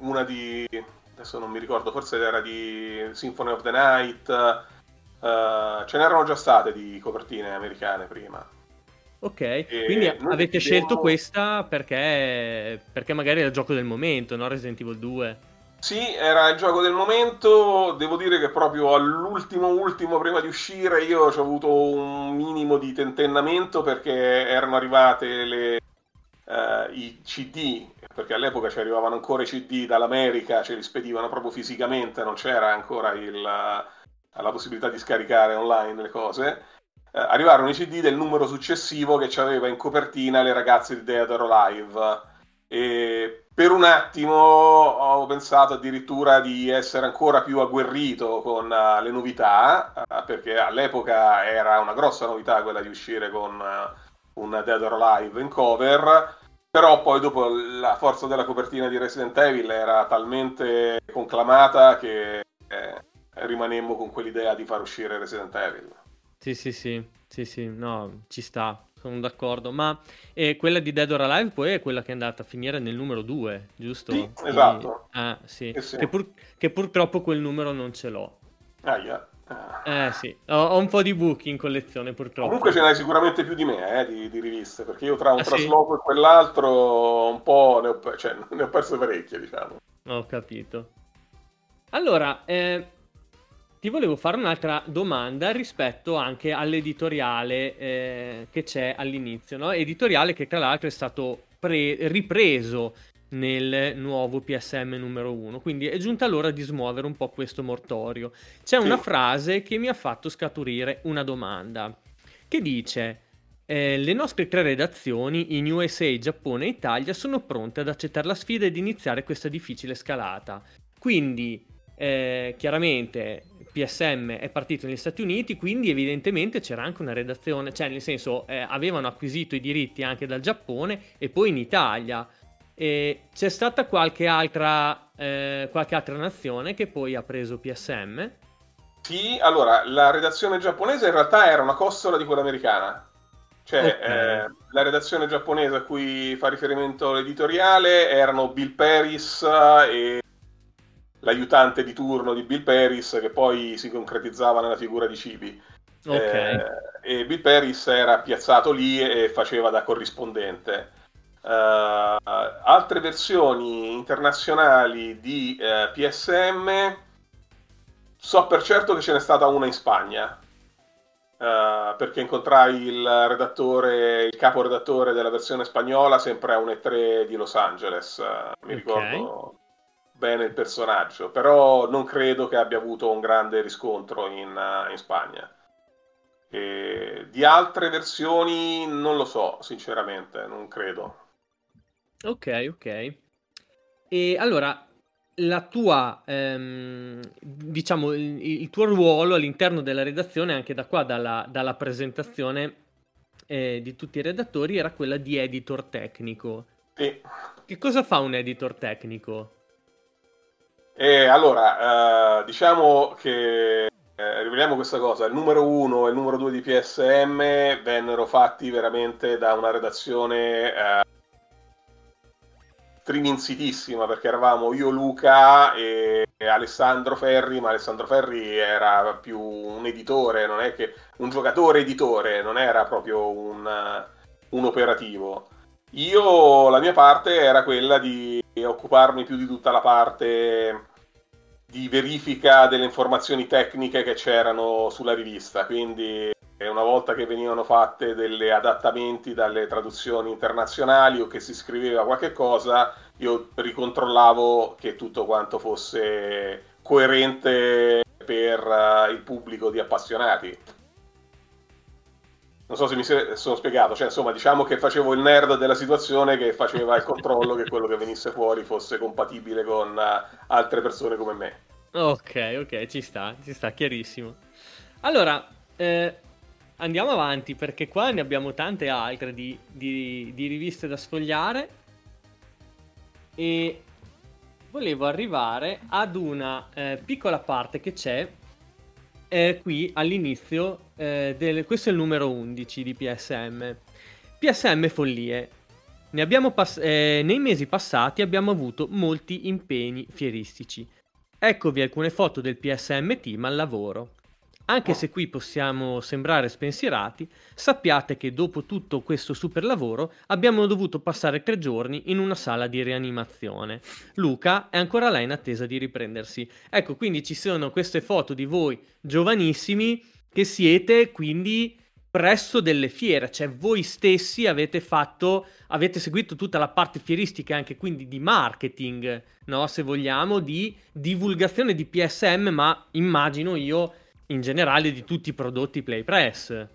una di... adesso non mi ricordo, forse era di Symphony of the Night, uh, ce n'erano già state di copertine americane prima. Ok, e quindi avete scelto questa perché, perché magari è il gioco del momento, no? Resident Evil 2. Sì, era il gioco del momento. Devo dire che proprio all'ultimo, ultimo, prima di uscire, io ho avuto un minimo di tentennamento perché erano arrivate le, uh, i CD, perché all'epoca ci arrivavano ancora i CD dall'America, ce li spedivano proprio fisicamente, non c'era ancora il, la possibilità di scaricare online le cose. Uh, arrivarono i CD del numero successivo che aveva in copertina le ragazze di Dead or Alive. E per un attimo ho pensato addirittura di essere ancora più agguerrito con uh, le novità, uh, perché all'epoca era una grossa novità quella di uscire con un Dead or Alive in cover, però poi dopo la forza della copertina di Resident Evil era talmente conclamata che eh, rimanemmo con quell'idea di far uscire Resident Evil. Sì, sì, sì, sì, sì, no, ci sta sono d'accordo. Ma eh, quella di Dead or Alive poi è quella che è andata a finire nel numero 2, giusto? Sì, esatto. Ah, sì. Eh sì. Che, pur... che, purtroppo quel numero non ce l'ho. Ah, yeah. Eh sì, ho, ho, un po' di book in collezione purtroppo. Comunque ce n'hai sicuramente più di me eh, di, di, riviste, perché io tra un ah, trasloco sì? e quell'altro un po' ne ho, cioè, ne ho perse parecchie, diciamo. Ho capito. Allora, eh, ti volevo fare un'altra domanda rispetto anche all'editoriale eh, che c'è all'inizio, no? editoriale che tra l'altro è stato pre- ripreso nel nuovo PSM numero 1, quindi è giunta l'ora di smuovere un po' questo mortorio. C'è una frase che mi ha fatto scaturire una domanda, che dice... Eh, le nostre tre redazioni in USA, Giappone e Italia sono pronte ad accettare la sfida ed iniziare questa difficile scalata. Quindi, eh, chiaramente, PSM è partito negli Stati Uniti, quindi evidentemente c'era anche una redazione, cioè nel senso eh, avevano acquisito i diritti anche dal Giappone e poi in Italia. E c'è stata qualche altra, eh, qualche altra nazione che poi ha preso PSM? Sì, allora la redazione giapponese in realtà era una costola di quella americana. Cioè, okay. eh, la redazione giapponese a cui fa riferimento l'editoriale erano Bill Paris e l'aiutante di turno di Bill Paris, che poi si concretizzava nella figura di Cibi. Okay. Eh, e Bill Paris era piazzato lì e faceva da corrispondente. Uh, altre versioni internazionali di uh, eh, PSM so per certo che ce n'è stata una in Spagna uh, perché incontrai il redattore il capo redattore della versione spagnola sempre a un E3 di Los Angeles mi okay. ricordo bene il personaggio però non credo che abbia avuto un grande riscontro in, in Spagna e di altre versioni non lo so sinceramente non credo Ok, ok. E allora, la tua, ehm, diciamo, il, il, tuo ruolo all'interno della redazione, anche da qua, dalla, dalla presentazione eh, di tutti i redattori, era quella di editor tecnico. Sì. Che cosa fa un editor tecnico? Eh, allora, eh, diciamo che eh, riveliamo questa cosa, il numero 1 e il numero 2 di PSM vennero fatti veramente da una redazione eh, triminzitissima perché eravamo io, Luca e Alessandro Ferri, ma Alessandro Ferri era più un editore, non è che un giocatore editore, non era proprio un, un operativo. Io la mia parte era quella di occuparmi più di tutta la parte di verifica delle informazioni tecniche che c'erano sulla rivista, quindi e una volta che venivano fatte delle adattamenti dalle traduzioni internazionali o che si scriveva qualche cosa, io ricontrollavo che tutto quanto fosse coerente per uh, il pubblico di appassionati. Non so se mi sono spiegato, cioè insomma diciamo che facevo il nerd della situazione che faceva il controllo che quello che venisse fuori fosse compatibile con uh, altre persone come me. Ok, ok, ci sta, ci sta, chiarissimo. Allora, eh, andiamo avanti perché qua ne abbiamo tante altre di, di, di riviste da sfogliare e volevo arrivare ad una eh, piccola parte che c'è eh, qui all'inizio eh, del, questo è il numero 11 di PSM PSM Follie. Pass- eh, nei mesi passati abbiamo avuto molti impegni fieristici. Eccovi alcune foto del PSM team al lavoro anche se qui possiamo sembrare spensierati, sappiate che dopo tutto questo super lavoro abbiamo dovuto passare tre giorni in una sala di rianimazione. Luca è ancora là in attesa di riprendersi. Ecco, quindi ci sono queste foto di voi giovanissimi che siete quindi presso delle fiere, cioè voi stessi avete fatto, avete seguito tutta la parte fieristica anche quindi di marketing, no? Se vogliamo, di divulgazione di PSM, ma immagino io in generale di tutti i prodotti PlayPress.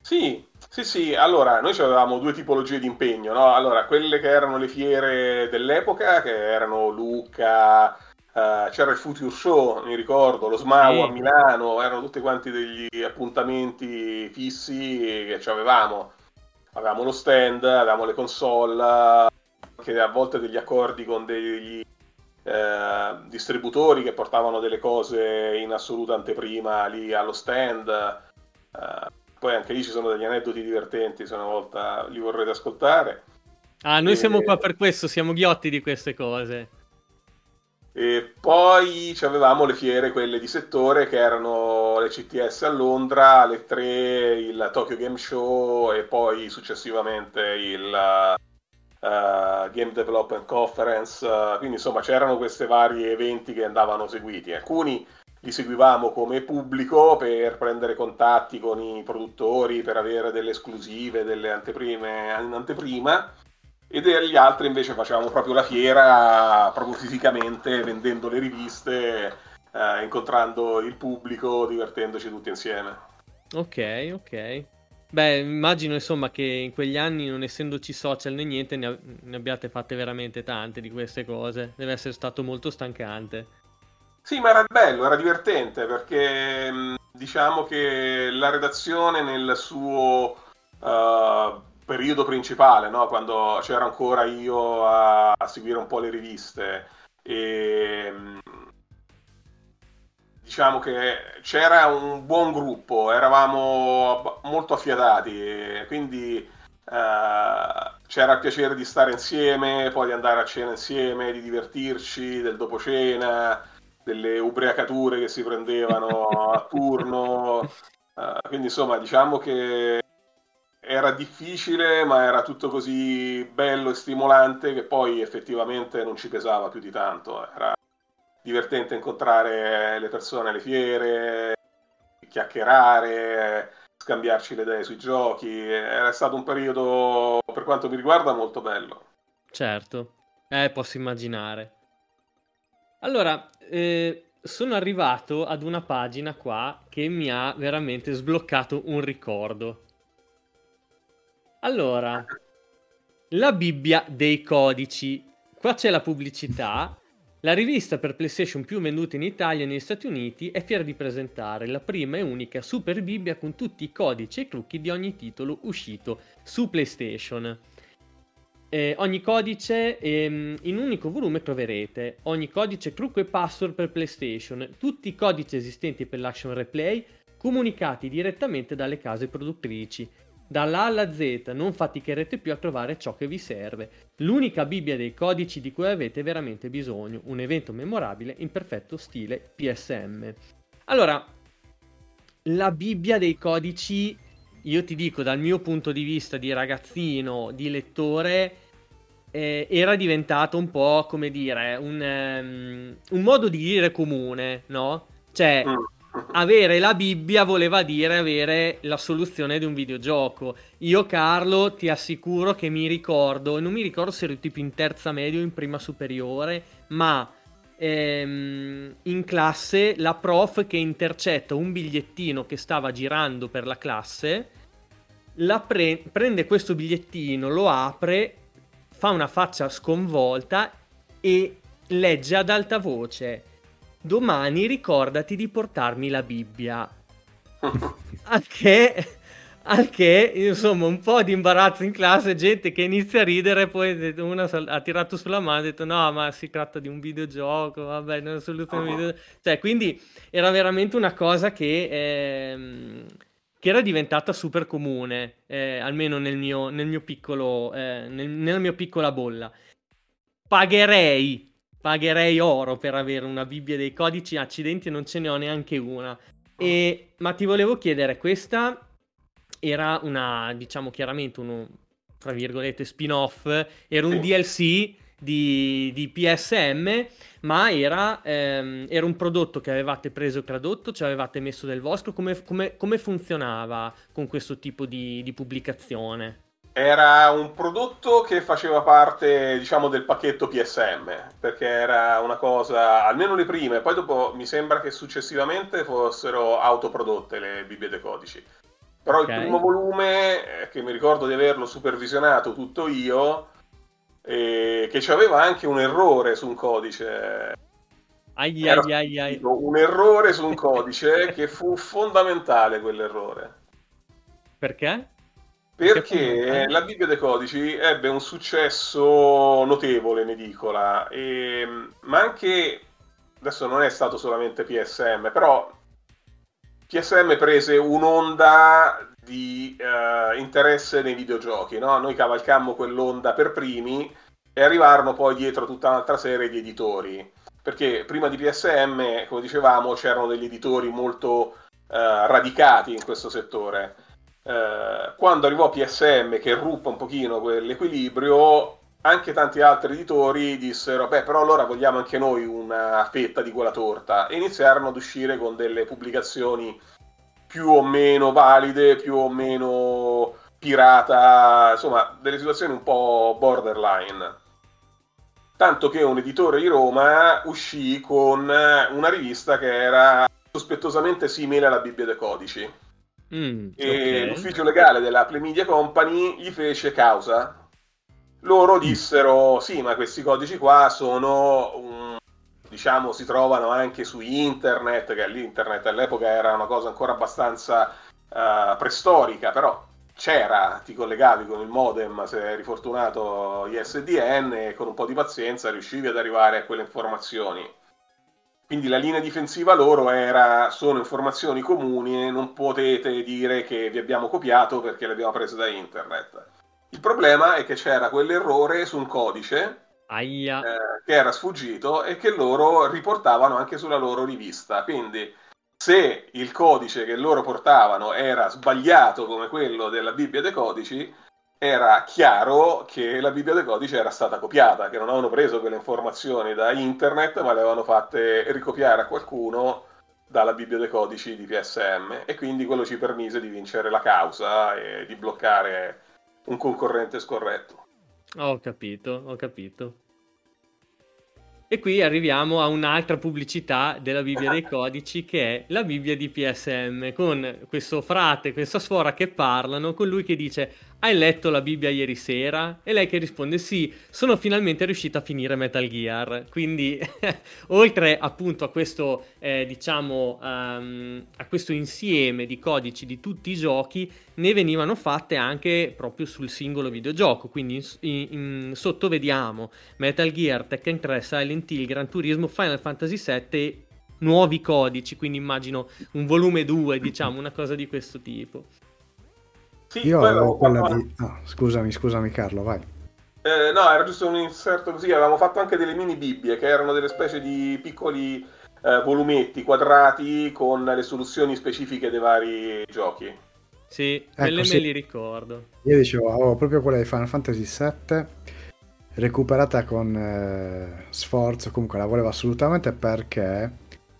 Sì, sì, sì, allora noi avevamo due tipologie di impegno, no? Allora, quelle che erano le fiere dell'epoca, che erano Lucca, uh, c'era il Future Show, mi ricordo, lo SMAU sì. a Milano, erano tutti quanti degli appuntamenti fissi che avevamo. Avevamo lo stand, avevamo le console, anche a volte degli accordi con degli eh, distributori che portavano delle cose in assoluta anteprima lì allo stand. Eh, poi anche lì ci sono degli aneddoti divertenti se una volta li vorrete ascoltare. Ah, noi e... siamo qua per questo, siamo ghiotti di queste cose. E poi avevamo le fiere, quelle di settore, che erano le CTS a Londra, le 3, il Tokyo Game Show e poi successivamente il uh, Game Development Conference, uh, quindi insomma c'erano questi vari eventi che andavano seguiti. Alcuni li seguivamo come pubblico per prendere contatti con i produttori, per avere delle esclusive, delle anteprime in anteprima, e degli altri invece facevamo proprio la fiera, proprio fisicamente, vendendo le riviste, uh, incontrando il pubblico, divertendoci tutti insieme. Ok, ok. Beh, immagino insomma che in quegli anni, non essendoci social né niente, ne, ne, abbiate fatte veramente tante di queste cose. Deve essere stato molto stancante. Sì, ma era bello, era divertente perché diciamo che la redazione nel suo uh, periodo principale, no? quando c'era ancora io a, a seguire un po' le riviste, e diciamo che c'era un buon gruppo, eravamo molto affiatati, quindi eh, c'era il piacere di stare insieme, poi di andare a cena insieme, di divertirci, del dopo cena, delle ubriacature che si prendevano a turno. Uh, quindi insomma diciamo che era difficile ma era tutto così bello e stimolante che poi effettivamente non ci pesava più di tanto. Era divertente incontrare le persone alle fiere, chiacchierare, scambiarci le idee sui giochi. Era stato un periodo, per quanto mi riguarda, molto bello. Certo, eh, posso immaginare. Allora, eh, sono arrivato ad una pagina qua che mi ha veramente sbloccato un ricordo. Allora, la Bibbia dei codici. Qua c'è la pubblicità la rivista per PlayStation più venduta in Italia e negli Stati Uniti è fiera di presentare la prima e unica Super Bibbia con tutti i codici e trucchi di ogni titolo uscito su PlayStation. Eh, ogni codice ehm, in un unico volume troverete ogni codice, trucco e password per PlayStation, tutti i codici esistenti per l'action replay comunicati direttamente dalle case produttrici dalla A alla Z non faticherete più a trovare ciò che vi serve. L'unica Bibbia dei codici di cui avete veramente bisogno. Un evento memorabile in perfetto stile PSM. Allora, la Bibbia dei codici, io ti dico dal mio punto di vista di ragazzino, di lettore, eh, era diventato un po' come dire un, um, un modo di dire comune, no? Cioè, mm avere la Bibbia voleva dire avere la soluzione di un videogioco. Io, Carlo, ti assicuro che mi ricordo, non mi ricordo se ero tipo in terza media o in prima superiore, ma ehm, in classe la prof che intercetta un bigliettino che stava girando per la classe, la pre- prende questo bigliettino, lo apre, fa una faccia sconvolta e legge ad alta voce domani ricordati di portarmi la Bibbia. al, che, al che, insomma, un po' di imbarazzo in classe, gente che inizia a ridere, poi una ha tirato sulla mano e ha detto no, ma si tratta di un videogioco, vabbè, non è soluzione uh-huh. video... Cioè, quindi era veramente una cosa che... Ehm, che era diventata super comune, eh, almeno nel mio, nel mio piccolo, eh, nel, nella mia piccola bolla. Pagherei pagherei oro per avere una Bibbia dei codici, accidenti non ce ne ho neanche una. E, ma ti volevo chiedere, questa era una, diciamo chiaramente, uno, tra virgolette, spin-off, era un DLC di, di PSM, ma era, ehm, era, un prodotto che avevate preso e tradotto, ci avevate messo del vostro, come, come, come funzionava con questo tipo di, di pubblicazione? Era un prodotto che faceva parte, diciamo, del pacchetto PSM, perché era una cosa, almeno le prime, poi dopo mi sembra che successivamente fossero autoprodotte le Bibbie dei codici. Però okay. il primo volume, eh, che mi ricordo di averlo supervisionato tutto io, eh, che aveva anche un errore su un codice. Ai, ai, ai, ai. Un errore su un codice che fu fondamentale quell'errore. Perché? Perché la Bibbia dei Codici ebbe un successo notevole in edicola, e, ma anche, adesso non è stato solamente PSM, però PSM prese un'onda di uh, interesse nei videogiochi, no? noi cavalcammo quell'onda per primi e arrivarono poi dietro tutta un'altra serie di editori, perché prima di PSM, come dicevamo, c'erano degli editori molto uh, radicati in questo settore eh, quando arrivò PSM che ruppa un pochino quell'equilibrio, anche tanti altri editori dissero, beh, però allora vogliamo anche noi una fetta di quella torta e iniziarono ad uscire con delle pubblicazioni più o meno valide, più o meno pirata, insomma, delle situazioni un po' borderline. Tanto che un editore di Roma uscì con una rivista che era sospettosamente simile alla Bibbia dei Codici Mm, e okay. l'ufficio legale della Play Media Company gli fece causa. Loro mm. dissero: Sì, ma questi codici qua sono un, diciamo, si trovano anche su internet, che l'internet all'epoca era una cosa ancora abbastanza uh, preistorica, però c'era, ti collegavi con il modem se eri fortunato ISDN e con un po' di pazienza riuscivi ad arrivare a quelle informazioni. Quindi la linea difensiva loro era sono informazioni comuni e non potete dire che vi abbiamo copiato perché le abbiamo prese da internet. Il problema è che c'era quell'errore su un codice eh, che era sfuggito e che loro riportavano anche sulla loro rivista. Quindi se il codice che loro portavano era sbagliato come quello della Bibbia dei codici, era chiaro che la Bibbia dei codici era stata copiata, che non avevano preso quelle informazioni da internet, ma le avevano fatte ricopiare a qualcuno dalla Bibbia dei codici di PSM e quindi quello ci permise di vincere la causa e di bloccare un concorrente scorretto. Ho capito, ho capito. E qui arriviamo a un'altra pubblicità della Bibbia dei codici che è la Bibbia di PSM, con questo frate, questa suora che parlano, con lui che dice hai letto la Bibbia ieri sera? E lei che risponde sì, sono finalmente riuscita a finire Metal Gear. Quindi, oltre appunto a questo, eh, diciamo, um, a questo insieme di codici di tutti i giochi, ne venivano fatte anche proprio sul singolo videogioco. Quindi in, in, sotto vediamo Metal Gear, Tekken 3, Silent Hill, Gran Turismo, Final Fantasy VII nuovi codici, quindi immagino un volume 2, diciamo, una cosa di questo tipo. Sì, Io avevo quella fatto... di... Oh, scusami, scusami Carlo, vai. Eh, no, era giusto un inserto così, avevamo fatto anche delle mini Bibbie, che erano delle specie di piccoli eh, volumetti quadrati con le soluzioni specifiche dei vari giochi. Sì, ecco, quelle sì. me li ricordo. Io dicevo, avevo proprio quella di Final Fantasy VII recuperata con eh, sforzo, comunque la volevo assolutamente perché,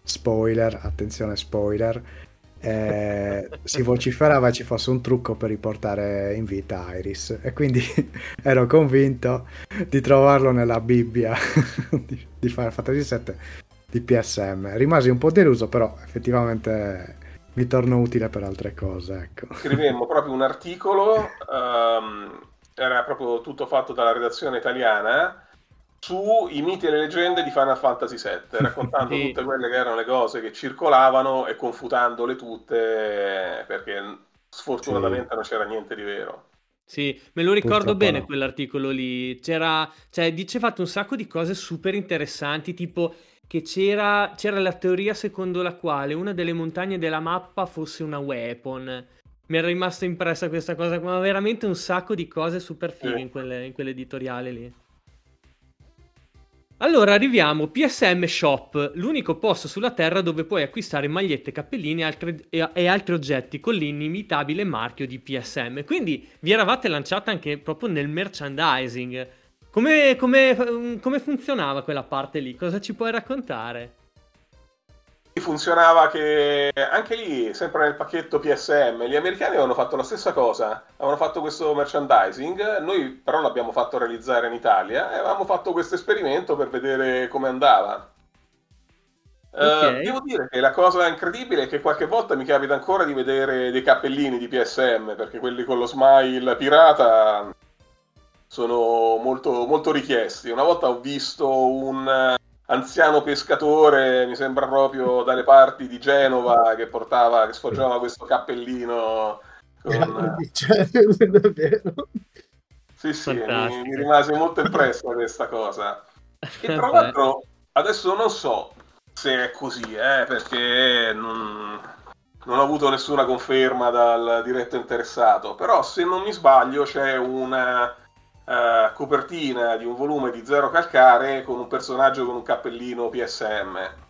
spoiler, attenzione spoiler, eh, si vociferava ci fosse un trucco per riportare in vita Iris e quindi ero convinto di trovarlo nella Bibbia di, di Final Fantasy VII di PSM. Rimasi un po' deluso, però effettivamente mi torno utile per altre cose. Ecco. Scrivemmo proprio un articolo, um, era proprio tutto fatto dalla redazione italiana sui miti e le leggende di Final Fantasy VII, raccontando sì. tutte quelle che erano le cose che circolavano e confutandole tutte, perché sfortunatamente sì. non c'era niente di vero. Sì, me lo ricordo Purtroppo bene no. quell'articolo lì. C'era, cioè, dicevate un sacco di cose super interessanti, tipo che c'era, c'era la teoria secondo la quale una delle montagne della mappa fosse una weapon. Mi era rimasta impressa questa cosa, ma veramente un sacco di cose super fighe in, quelle, in quell'editoriale lì. Allora arriviamo, PSM Shop, l'unico posto sulla Terra dove puoi acquistare magliette, cappellini e altri, e, e altri oggetti con l'inimitabile marchio di PSM. Quindi vi eravate lanciata anche proprio nel merchandising. Come, come, come funzionava quella parte lì? Cosa ci puoi raccontare? Funzionava che anche lì, sempre nel pacchetto PSM, gli americani avevano fatto la stessa cosa, avevano fatto questo merchandising, noi però l'abbiamo fatto realizzare in Italia e avevamo fatto questo esperimento per vedere come andava. Eh, okay. Uh, devo dire che la cosa incredibile è che qualche volta mi capita ancora di vedere dei cappellini di PSM, perché quelli con lo smile pirata sono molto, molto richiesti. Una volta ho visto un anziano pescatore, mi sembra proprio dalle parti di Genova, che portava, che sfoggiava questo cappellino. Con... davvero. Sì, sì, mi, mi, rimase molto impressa questa cosa. E tra l'altro, adesso non so se è così, eh, perché non, non ho avuto nessuna conferma dal diretto interessato, però se non mi sbaglio c'è una uh, copertina di un volume di Zero Calcare con un personaggio con un cappellino PSM.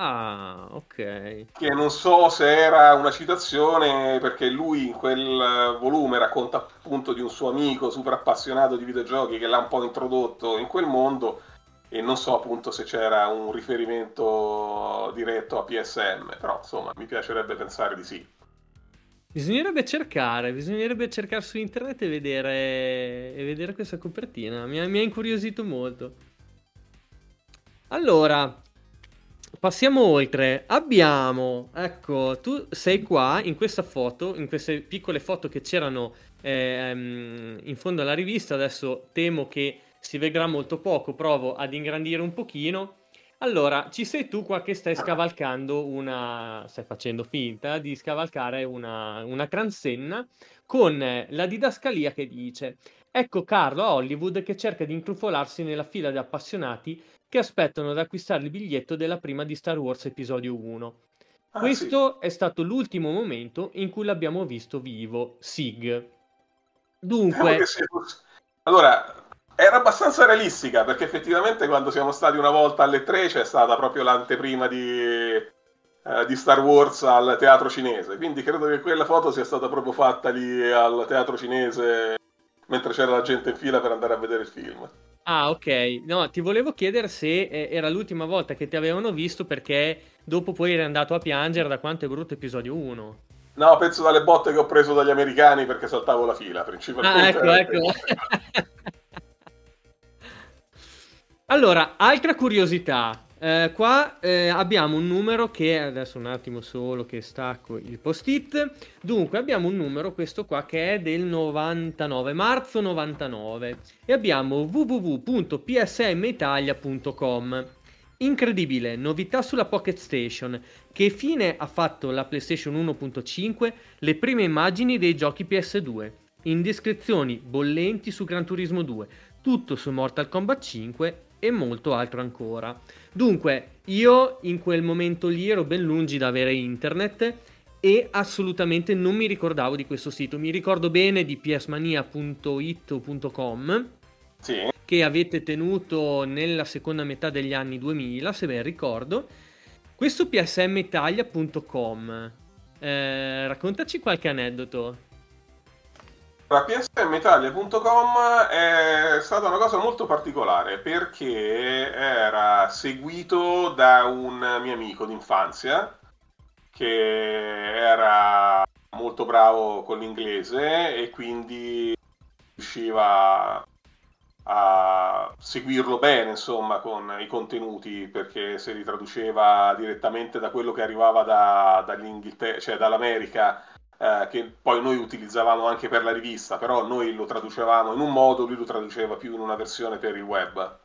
Ah, ok. Che non so se era una citazione perché lui in quel volume racconta appunto di un suo amico super appassionato di videogiochi che l'ha un po' introdotto in quel mondo e non so appunto se c'era un riferimento diretto a PSM, però insomma mi piacerebbe pensare di sì. Bisognerebbe cercare, bisognerebbe cercare su internet e vedere, e vedere questa copertina. Mi ha, mi ha incuriosito molto. Allora, passiamo oltre. Abbiamo, ecco, tu sei qua in questa foto, in queste piccole foto che c'erano ehm, in fondo alla rivista. Adesso temo che si vedrà molto poco, provo ad ingrandire un pochino. Allora, ci sei tu qua che stai scavalcando una... stai facendo finta di scavalcare una, una transenna con la didascalia che dice ecco Carlo a Hollywood che cerca di intrufolarsi nella fila di appassionati che aspettano ad acquistare il biglietto della prima di Star Wars Episodio 1. Ah, Questo sì. è stato l'ultimo momento in cui l'abbiamo visto vivo, Sig. Diciamo Dunque. Allora, era abbastanza realistica perché effettivamente quando siamo stati una volta alle 3 c'è stata proprio l'anteprima di, eh, di Star Wars al teatro cinese. Quindi credo che quella foto sia stata proprio fatta lì al teatro cinese mentre c'era la gente in fila per andare a vedere il film. ah ok, no, ti volevo chiedere se eh, era l'ultima volta che ti avevano visto perché dopo poi eri andato a piangere da quanto è brutto Episodio 1. No, penso dalle botte che ho preso dagli americani perché saltavo la fila, Ah, principalmente. ecco, ecco. Allora, altra curiosità. Eh, qua eh, abbiamo un numero che adesso un attimo solo che stacco il post-it. Dunque, abbiamo un numero, questo qua, che è del 99, marzo 99. E abbiamo www.psmitalia.com. Incredibile, novità sulla Pocket Station. Che fine ha fatto la PlayStation 1.5? Le prime immagini dei giochi PS2. Indiscrezioni bollenti su Gran Turismo 2. Tutto su Mortal Kombat 5 e molto altro ancora. Dunque, io in quel momento lì ero ben lungi da avere internet e assolutamente non mi ricordavo di questo sito. Mi ricordo bene di psmania.it o .com Sì. che avete tenuto nella seconda metà degli anni 2000, se ben ricordo. Questo psmitalia.com, eh, raccontaci qualche aneddoto. La psmitalia.com è stata una cosa molto particolare perché era seguito da un mio amico d'infanzia che era molto bravo con l'inglese e quindi riusciva a seguirlo bene, insomma, con i contenuti perché se li traduceva direttamente da quello che arrivava da, dall'Inghilterra, cioè dall'America eh, che poi noi utilizzavamo anche per la rivista, però noi lo traducevamo in un modo, lui lo traduceva più in una versione per il web.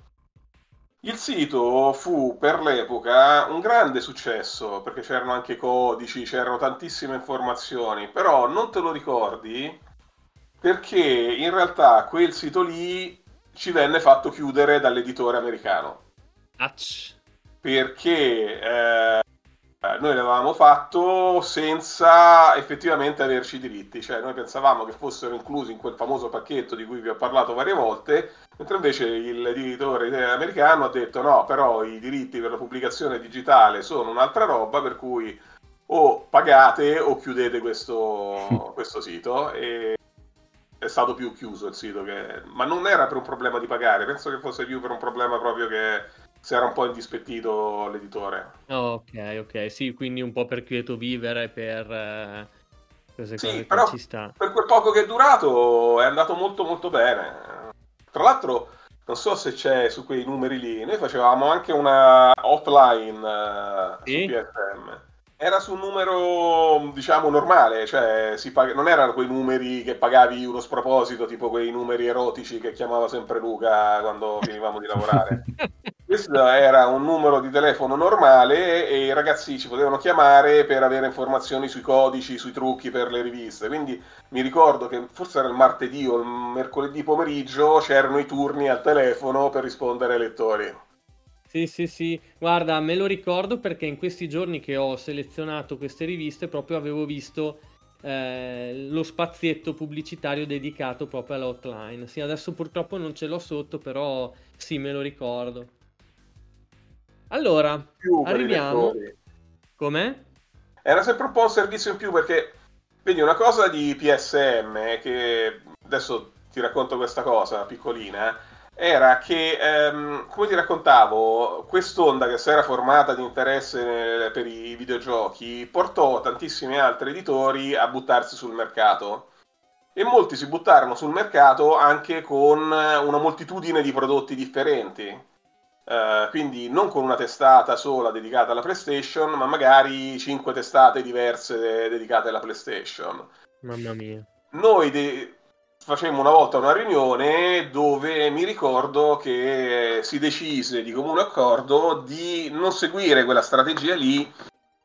Il sito fu per l'epoca un grande successo perché c'erano anche codici, c'erano tantissime informazioni, però non te lo ricordi perché in realtà quel sito lì ci venne fatto chiudere dall'editore americano Ach. perché eh, noi l'avevamo fatto senza effettivamente averci i diritti, cioè noi pensavamo che fossero inclusi in quel famoso pacchetto di cui vi ho parlato varie volte, mentre invece l'editore americano ha detto no, però i diritti per la pubblicazione digitale sono un'altra roba, per cui o pagate o chiudete questo, questo sito. E è stato più chiuso il sito, che... ma non era per un problema di pagare, penso che fosse più per un problema proprio che si era un po' indispettito l'editore. Ok, ok, sì, quindi un po' per quieto vivere, per eh, queste Sì, cose però ci sta. per quel poco che è durato è andato molto molto bene. Tra l'altro, non so se c'è su quei numeri lì, noi facevamo anche una hotline eh, Sì? su PSM. Era su un numero, diciamo, normale, cioè si pag- non erano quei numeri che pagavi uno sproposito, tipo quei numeri erotici che chiamava sempre Luca quando finivamo di lavorare. Questo era un numero di telefono normale e i ragazzi ci potevano chiamare per avere informazioni sui codici, sui trucchi per le riviste. Quindi mi ricordo che forse era il martedì o il mercoledì pomeriggio c'erano i turni al telefono per rispondere ai lettori. Sì, sì, sì, guarda, me lo ricordo perché in questi giorni che ho selezionato queste riviste proprio avevo visto eh, lo spazietto pubblicitario dedicato proprio all'hotline. Sì, adesso purtroppo non ce l'ho sotto, però sì, me lo ricordo. Allora, arriviamo. Com'è? Era sempre un po' un servizio in più perché, vedi, una cosa di PSM, che adesso ti racconto questa cosa piccolina, era che, ehm, come ti raccontavo, quest'onda che si era formata di interesse nel- per i videogiochi portò tantissimi altri editori a buttarsi sul mercato. E molti si buttarono sul mercato anche con una moltitudine di prodotti differenti. Eh, quindi non con una testata sola dedicata alla PlayStation, ma magari cinque testate diverse de- dedicate alla PlayStation. Mamma mia. Noi de- facemmo una volta una riunione dove mi ricordo che si decise di comune accordo di non seguire quella strategia lì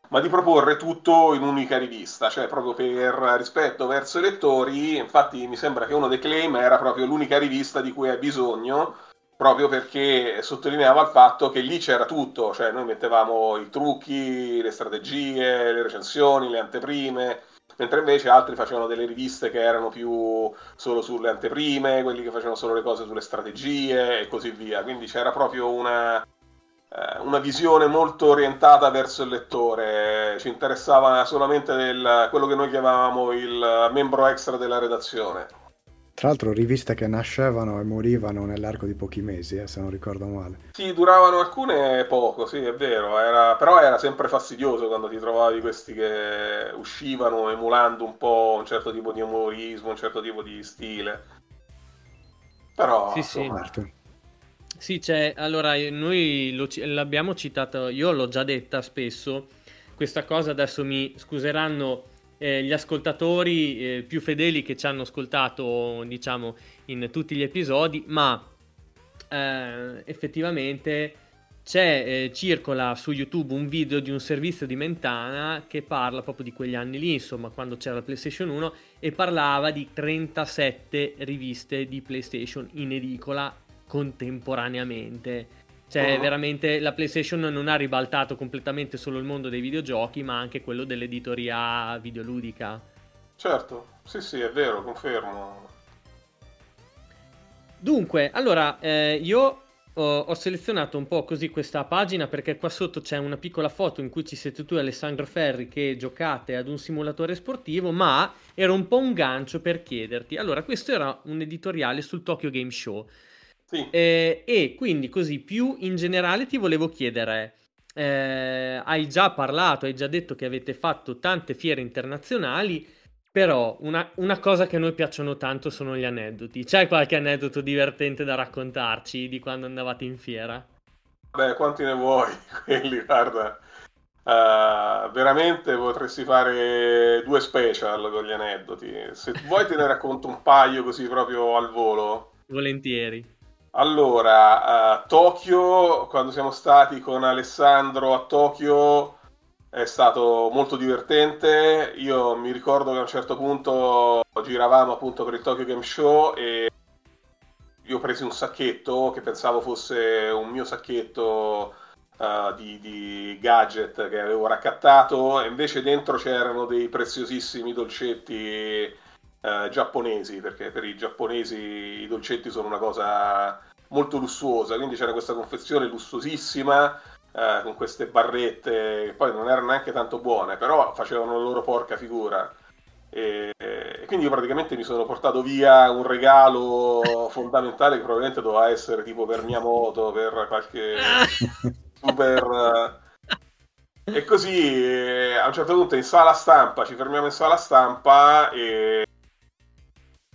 ma di proporre tutto in un'unica rivista, cioè proprio per rispetto verso i lettori, infatti mi sembra che uno dei claim era proprio l'unica rivista di cui hai bisogno, proprio perché sottolineava il fatto che lì c'era tutto, cioè noi mettevamo i trucchi, le strategie, le recensioni, le anteprime, mentre invece altri facevano delle riviste che erano più solo sulle anteprime, quelli che facevano solo le cose sulle strategie e così via, quindi c'era proprio una eh, una visione molto orientata verso il lettore, ci interessava solamente del, quello che noi chiamavamo il membro extra della redazione. Tra l'altro riviste che nascevano e morivano nell'arco di pochi mesi, eh, se non ricordo male. Sì, duravano alcune poco, sì, è vero, era, però era sempre fastidioso quando ti trovavi questi che uscivano emulando un po' un certo tipo di umorismo, un certo tipo di stile. Però, sì, sì. Certo. Sì, c'è, allora noi lo, l'abbiamo citato, io l'ho già detta spesso, questa cosa adesso mi scuseranno eh, gli ascoltatori eh, più fedeli che ci hanno ascoltato, diciamo, in tutti gli episodi, ma eh, effettivamente c'è, eh, circola su YouTube un video di un servizio di Mentana che parla proprio di quegli anni lì, insomma, quando c'era la PlayStation 1 e parlava di 37 riviste di PlayStation in edicola contemporaneamente. Cioè, uh-huh. veramente la PlayStation non ha ribaltato completamente solo il mondo dei videogiochi, ma anche quello dell'editoria videoludica. Certo, sì, sì, è vero, confermo. Dunque, allora, eh, io ho, ho, selezionato un po' così questa pagina perché qua sotto c'è una piccola foto in cui ci siete tu e Alessandro Ferri che giocate ad un simulatore sportivo, ma era un po' un gancio per chiederti. Allora, questo era un editoriale sul Tokyo Game Show. Sì. Eh, e quindi così più in generale ti volevo chiedere, eh, hai già parlato, hai già detto che avete fatto tante fiere internazionali, però una, una, cosa che a noi piacciono tanto sono gli aneddoti. C'è qualche aneddoto divertente da raccontarci di quando andavate in fiera? Beh, quanti ne vuoi? Quelli, guarda. Uh, veramente potresti fare due special con gli aneddoti. Se vuoi te ne racconto un paio così proprio al volo. Volentieri. Allora, uh, Tokyo, quando siamo stati con Alessandro a Tokyo, è stato molto divertente. Io mi ricordo che a un certo punto giravamo appunto per il Tokyo Game Show e io ho preso un sacchetto che pensavo fosse un mio sacchetto uh, di, di, gadget che avevo raccattato e invece dentro c'erano dei preziosissimi dolcetti uh, giapponesi perché per i giapponesi i dolcetti sono una cosa molto lussuosa, quindi c'era questa confezione lussuosissima eh, con queste barrette che poi non erano neanche tanto buone, però facevano la loro porca figura. E, e quindi io praticamente mi sono portato via un regalo fondamentale che probabilmente doveva essere tipo per mia moto, per qualche super... E così eh, a un certo punto in sala stampa, ci fermiamo in sala stampa e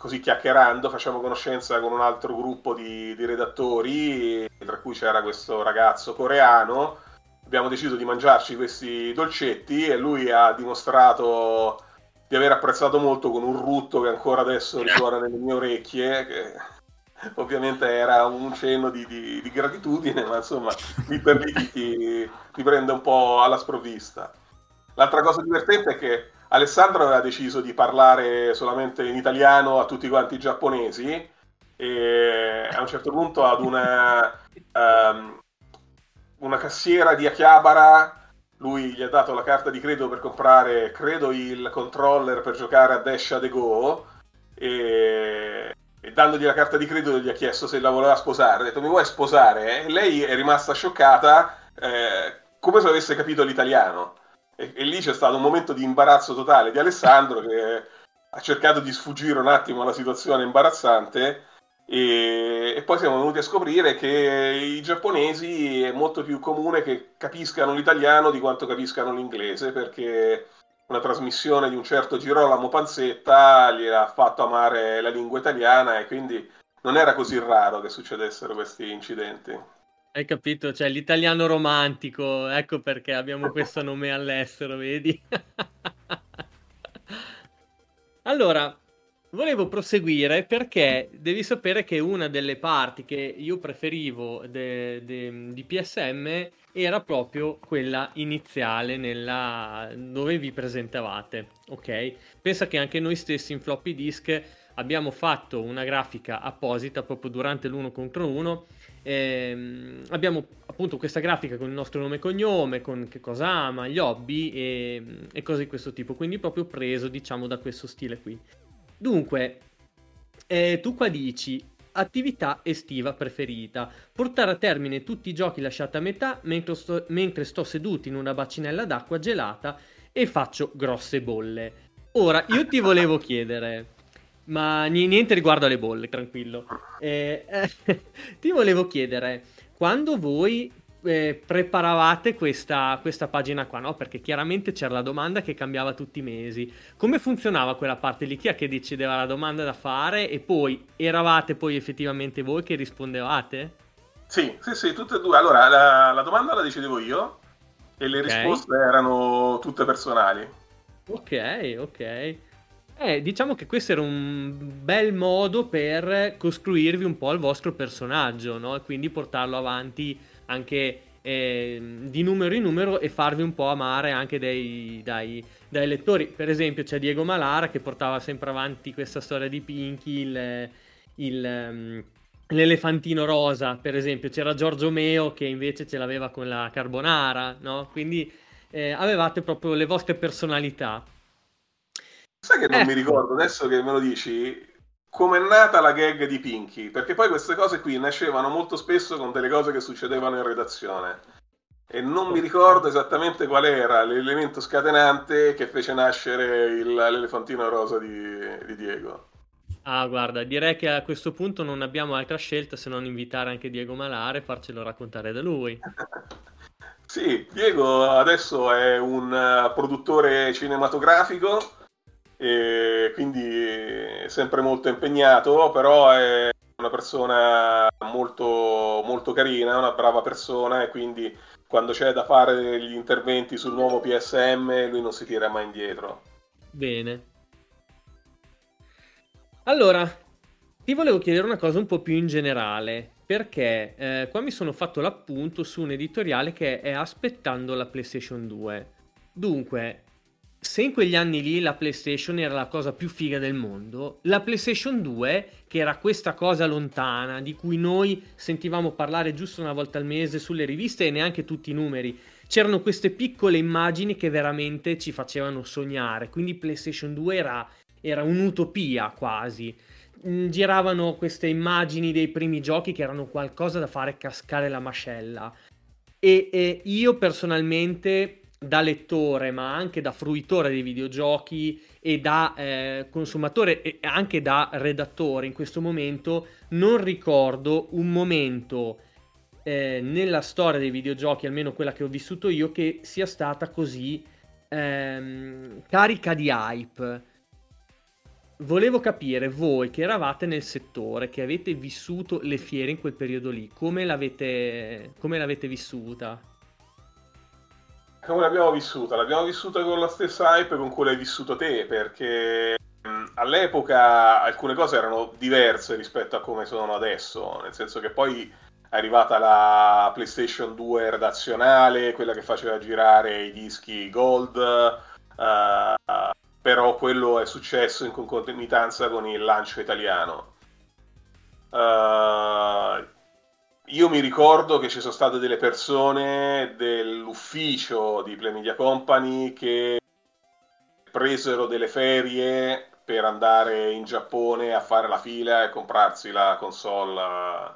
così chiacchierando facciamo conoscenza con un altro gruppo di, di, redattori, tra cui c'era questo ragazzo coreano. Abbiamo deciso di mangiarci questi dolcetti e lui ha dimostrato di aver apprezzato molto con un rutto che ancora adesso risuona nelle mie orecchie, che ovviamente era un cenno di, di, di gratitudine, ma insomma lì per lì ti prende un po' alla sprovvista. L'altra cosa divertente è che Alessandro aveva deciso di parlare solamente in italiano a tutti quanti i giapponesi e a un certo punto ad una, um, una cassiera di Akihabara lui gli ha dato la carta di credito per comprare, credo, il controller per giocare a Dash The Go e, e dandogli la carta di credito gli ha chiesto se la voleva sposare. Ha detto mi vuoi sposare? E lei è rimasta scioccata eh, come se avesse capito l'italiano. E, e, lì c'è stato un momento di imbarazzo totale di Alessandro che ha cercato di sfuggire un attimo alla situazione imbarazzante e, e, poi siamo venuti a scoprire che i giapponesi è molto più comune che capiscano l'italiano di quanto capiscano l'inglese perché una trasmissione di un certo Girolamo Panzetta gli ha fatto amare la lingua italiana e quindi non era così raro che succedessero questi incidenti. Hai capito? Cioè l'italiano romantico, ecco perché abbiamo questo nome all'estero, vedi? allora, volevo proseguire perché devi sapere che una delle parti che io preferivo de, de, di PSM era proprio quella iniziale nella, dove vi presentavate, ok? Pensa che anche noi stessi in floppy disk abbiamo fatto una grafica apposita proprio durante l'uno contro uno. Ehm, abbiamo appunto questa grafica con il nostro nome e cognome, con che cosa ama, gli hobby e, e cose di questo tipo. Quindi proprio preso, diciamo, da questo stile qui. Dunque, eh, tu qua dici attività estiva preferita. Portare a termine tutti i giochi lasciati a metà mentre sto, mentre sto seduto in una bacinella d'acqua gelata e faccio grosse bolle. Ora, io ti volevo chiedere, ma niente riguardo alle bolle, tranquillo. Eh, eh, ti volevo chiedere, quando voi eh, preparavate questa, questa, pagina qua, no? Perché chiaramente c'era la domanda che cambiava tutti i mesi. Come funzionava quella parte lì? Chi è che decideva la domanda da fare e poi eravate poi effettivamente voi che rispondevate? Sì, sì, sì, tutte e due. Allora, la, la domanda la decidevo io e le okay. risposte erano tutte personali. Ok, ok. Eh, diciamo che questo era un bel modo per costruirvi un po' il vostro personaggio, no? E quindi portarlo avanti anche eh, di numero in numero e farvi un po' amare anche dai, dai, dai, lettori. Per esempio c'è Diego Malara che portava sempre avanti questa storia di Pinky, il, il, um, l'elefantino rosa, per esempio. C'era Giorgio Meo che invece ce l'aveva con la carbonara, no? Quindi eh, avevate proprio le vostre personalità. Sai che non ecco. mi ricordo adesso che me lo dici? come è nata la gag di Pinky, perché poi queste cose qui nascevano molto spesso con delle cose che succedevano in redazione e non mi ricordo esattamente qual era l'elemento scatenante che fece nascere il, l'elefantino rosa di, di, Diego. Ah, guarda, direi che a questo punto non abbiamo altra scelta se non invitare anche Diego Malare e farcelo raccontare da lui. sì, Diego adesso è un uh, produttore cinematografico e quindi sempre molto impegnato, però è una persona molto, molto carina, una brava persona e quindi quando c'è da fare degli interventi sul nuovo PSM lui non si tira mai indietro. Bene. Allora, ti volevo chiedere una cosa un po' più in generale, perché eh, qua mi sono fatto l'appunto su un editoriale che è aspettando la PlayStation 2. Dunque, se in quegli anni lì la PlayStation era la cosa più figa del mondo, la PlayStation 2, che era questa cosa lontana di cui noi sentivamo parlare giusto una volta al mese sulle riviste e neanche tutti i numeri, c'erano queste piccole immagini che veramente ci facevano sognare. Quindi PlayStation 2 era, era un'utopia quasi. Mm, giravano queste immagini dei primi giochi che erano qualcosa da fare cascare la mascella. E, e io personalmente da lettore ma anche da fruitore dei videogiochi e da eh, consumatore e anche da redattore in questo momento non ricordo un momento eh, nella storia dei videogiochi, almeno quella che ho vissuto io, che sia stata così ehm, carica di hype. Volevo capire voi che eravate nel settore, che avete vissuto le fiere in quel periodo lì, come l'avete, come l'avete vissuta? Come l'abbiamo vissuta? L'abbiamo vissuta con la stessa hype con cui l'hai vissuto te, perché all'epoca alcune cose erano diverse rispetto a come sono adesso, nel senso che poi è arrivata la PlayStation 2 redazionale, quella che faceva girare i dischi Gold, uh, però quello è successo in concomitanza con il lancio italiano. Uh, io mi ricordo che ci sono state delle persone dell'ufficio di Play Media Company che presero delle ferie per andare in Giappone a fare la fila e comprarsi la console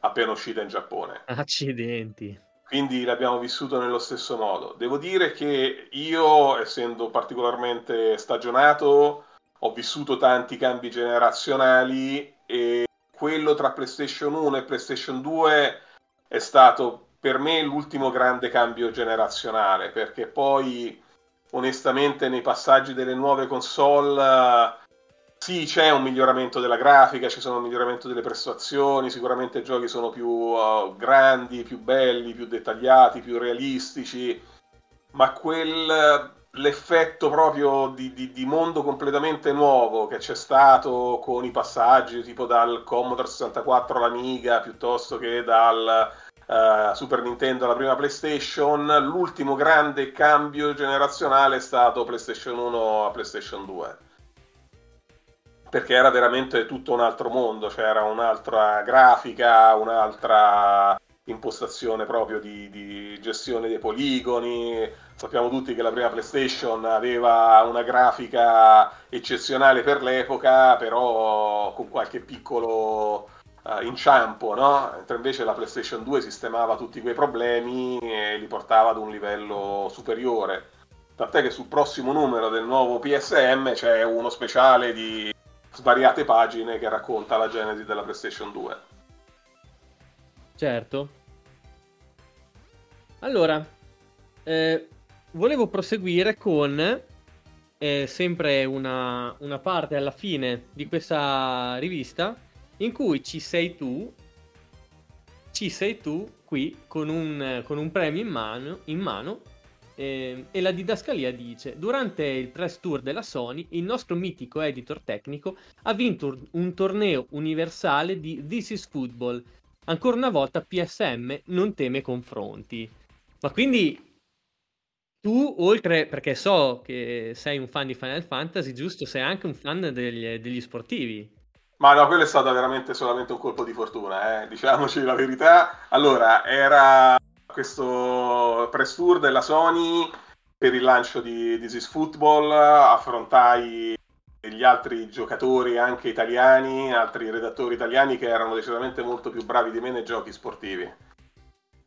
appena uscita in Giappone. Accidenti. Quindi l'abbiamo vissuto nello stesso modo. Devo dire che io, essendo particolarmente stagionato, ho vissuto tanti cambi generazionali e quello tra PlayStation 1 e PlayStation 2 è stato per me l'ultimo grande cambio generazionale, perché poi onestamente nei passaggi delle nuove console sì, c'è un miglioramento della grafica, ci sono un miglioramento delle prestazioni, sicuramente i giochi sono più uh, grandi, più belli, più dettagliati, più realistici, ma quel l'effetto proprio di, di, di, mondo completamente nuovo che c'è stato con i passaggi tipo dal Commodore 64 all'Amiga piuttosto che dal uh, Super Nintendo alla prima PlayStation, l'ultimo grande cambio generazionale è stato PlayStation 1 a PlayStation 2 perché era veramente tutto un altro mondo, c'era un'altra grafica, un'altra impostazione proprio di, di, gestione dei poligoni. Sappiamo tutti che la prima PlayStation aveva una grafica eccezionale per l'epoca, però con qualche piccolo uh, inciampo, no? Mentre invece la PlayStation 2 sistemava tutti quei problemi e li portava ad un livello superiore. Tant'è che sul prossimo numero del nuovo PSM c'è uno speciale di svariate pagine che racconta la genesi della PlayStation 2. Certo. Allora, eh, volevo proseguire con eh, sempre una, una parte alla fine di questa rivista in cui ci sei tu, ci sei tu qui con un, con un premio in mano, in mano eh, e la didascalia dice durante il press tour della Sony il nostro mitico editor tecnico ha vinto un torneo universale di This is Football. Ancora una volta PSM non teme confronti. Ma quindi tu, oltre, perché so che sei un fan di Final Fantasy, giusto? Sei anche un fan degli, degli sportivi. Ma no, quello è stato veramente solamente un colpo di fortuna, eh? diciamoci la verità. Allora, era questo press tour della Sony per il lancio di This is Football, affrontai gli altri giocatori anche italiani, altri redattori italiani che erano decisamente molto più bravi di me nei giochi sportivi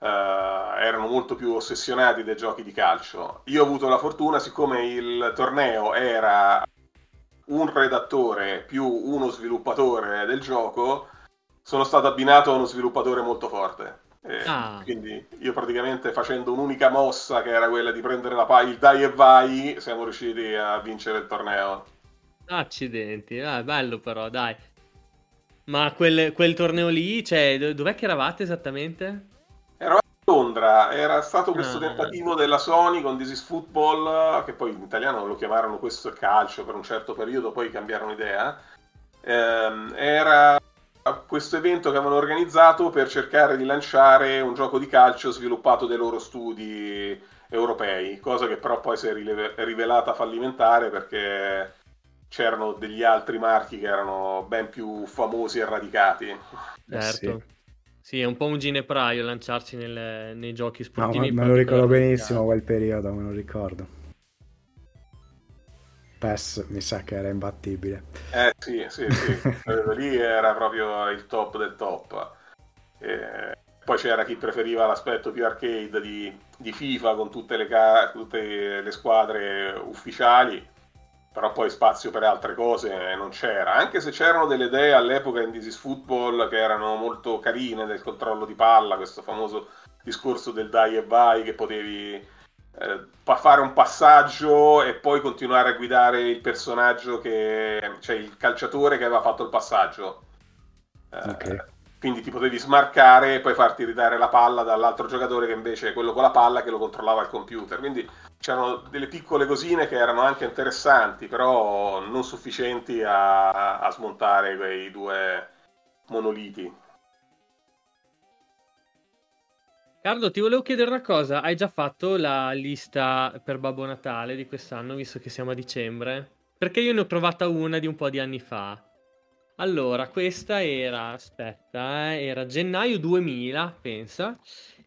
uh, erano molto più ossessionati dai giochi di calcio. Io ho avuto la fortuna, siccome il torneo era un redattore più uno sviluppatore del gioco, sono stato abbinato a uno sviluppatore molto forte. Ah. Quindi io praticamente facendo un'unica mossa che era quella di prendere la pa- il dai e vai, siamo riusciti a vincere il torneo. Accidenti, ah, bello però, dai. Ma quel, quel torneo lì, cioè, dov'è che eravate esattamente? Londra era stato questo ah. tentativo della Sony con This is Football, che poi in italiano lo chiamarono questo è calcio per un certo periodo, poi cambiarono idea. Eh, era questo evento che avevano organizzato per cercare di lanciare un gioco di calcio sviluppato dai loro studi europei, cosa che però poi si è rivelata fallimentare perché c'erano degli altri marchi che erano ben più famosi e radicati. Eh certo. Sì. Sì, è un po' un ginepraio lanciarsi nelle, nei giochi sportivi. No, me lo ricordo benissimo quel periodo, me lo ricordo. PES mi sa che era imbattibile. Eh sì, sì, sì. lì era proprio il top del top. E poi c'era chi preferiva l'aspetto più arcade di, di FIFA con tutte le, ca- tutte le squadre ufficiali però poi spazio per altre cose non c'era, anche se c'erano delle idee all'epoca in This is Football che erano molto carine del controllo di palla, questo famoso discorso del dai e vai che potevi eh, fare un passaggio e poi continuare a guidare il personaggio che, cioè il calciatore che aveva fatto il passaggio. Eh, okay. Quindi ti potevi smarcare e poi farti ridare la palla dall'altro giocatore che invece è quello con la palla che lo controllava il computer. Quindi c'erano delle piccole cosine che erano anche interessanti, però non sufficienti a, a smontare quei due monoliti. Carlo, ti volevo chiedere una cosa. Hai già fatto la lista per Babbo Natale di quest'anno, visto che siamo a dicembre? Perché io ne ho trovata una di un po' di anni fa. Allora, questa era, aspetta, eh, era gennaio 2000, pensa,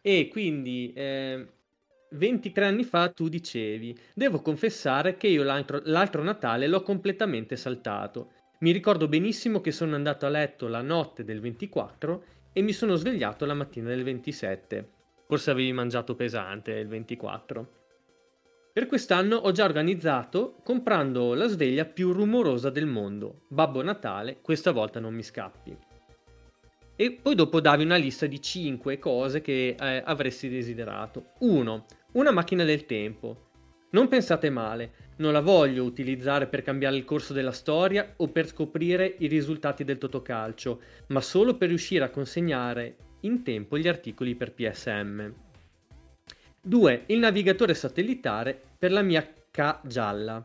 e quindi eh, 23 anni fa tu dicevi, devo confessare che io l'altro, l'altro Natale l'ho completamente saltato. Mi ricordo benissimo che sono andato a letto la notte del 24 e mi sono svegliato la mattina del 27. Forse avevi mangiato pesante il 24. Per quest'anno ho già organizzato comprando la sveglia più rumorosa del mondo. Babbo Natale, questa volta non mi scappi. E poi dopo davi una lista di 5 cose che eh, avresti desiderato. 1. Una macchina del tempo. Non pensate male, non la voglio utilizzare per cambiare il corso della storia o per scoprire i risultati del Totocalcio, ma solo per riuscire a consegnare in tempo gli articoli per PSM. 2. Il navigatore satellitare per la mia K gialla.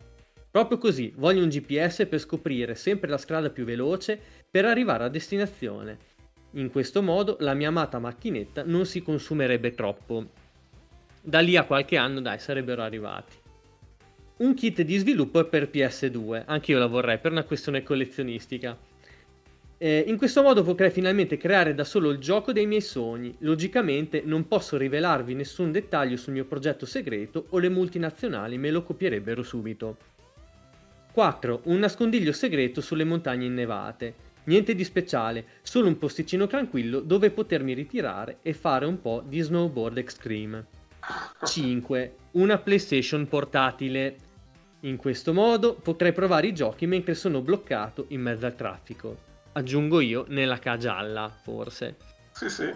Proprio così, voglio un GPS per scoprire sempre la strada più veloce per arrivare a destinazione. In questo modo la mia amata macchinetta non si consumerebbe troppo. Da lì a qualche anno, dai, sarebbero arrivati. Un kit di sviluppo per PS2, anche io la vorrei per una questione collezionistica. Eh, in questo modo potrei finalmente creare da solo il gioco dei miei sogni. Logicamente non posso rivelarvi nessun dettaglio sul mio progetto segreto o le multinazionali me lo copierebbero subito. 4. Un nascondiglio segreto sulle montagne innevate. Niente di speciale, solo un posticino tranquillo dove potermi ritirare e fare un po' di snowboard extreme. 5. Una PlayStation portatile. In questo modo potrei provare i giochi mentre sono bloccato in mezzo al traffico. Aggiungo io nella K gialla, forse. Sì, sì.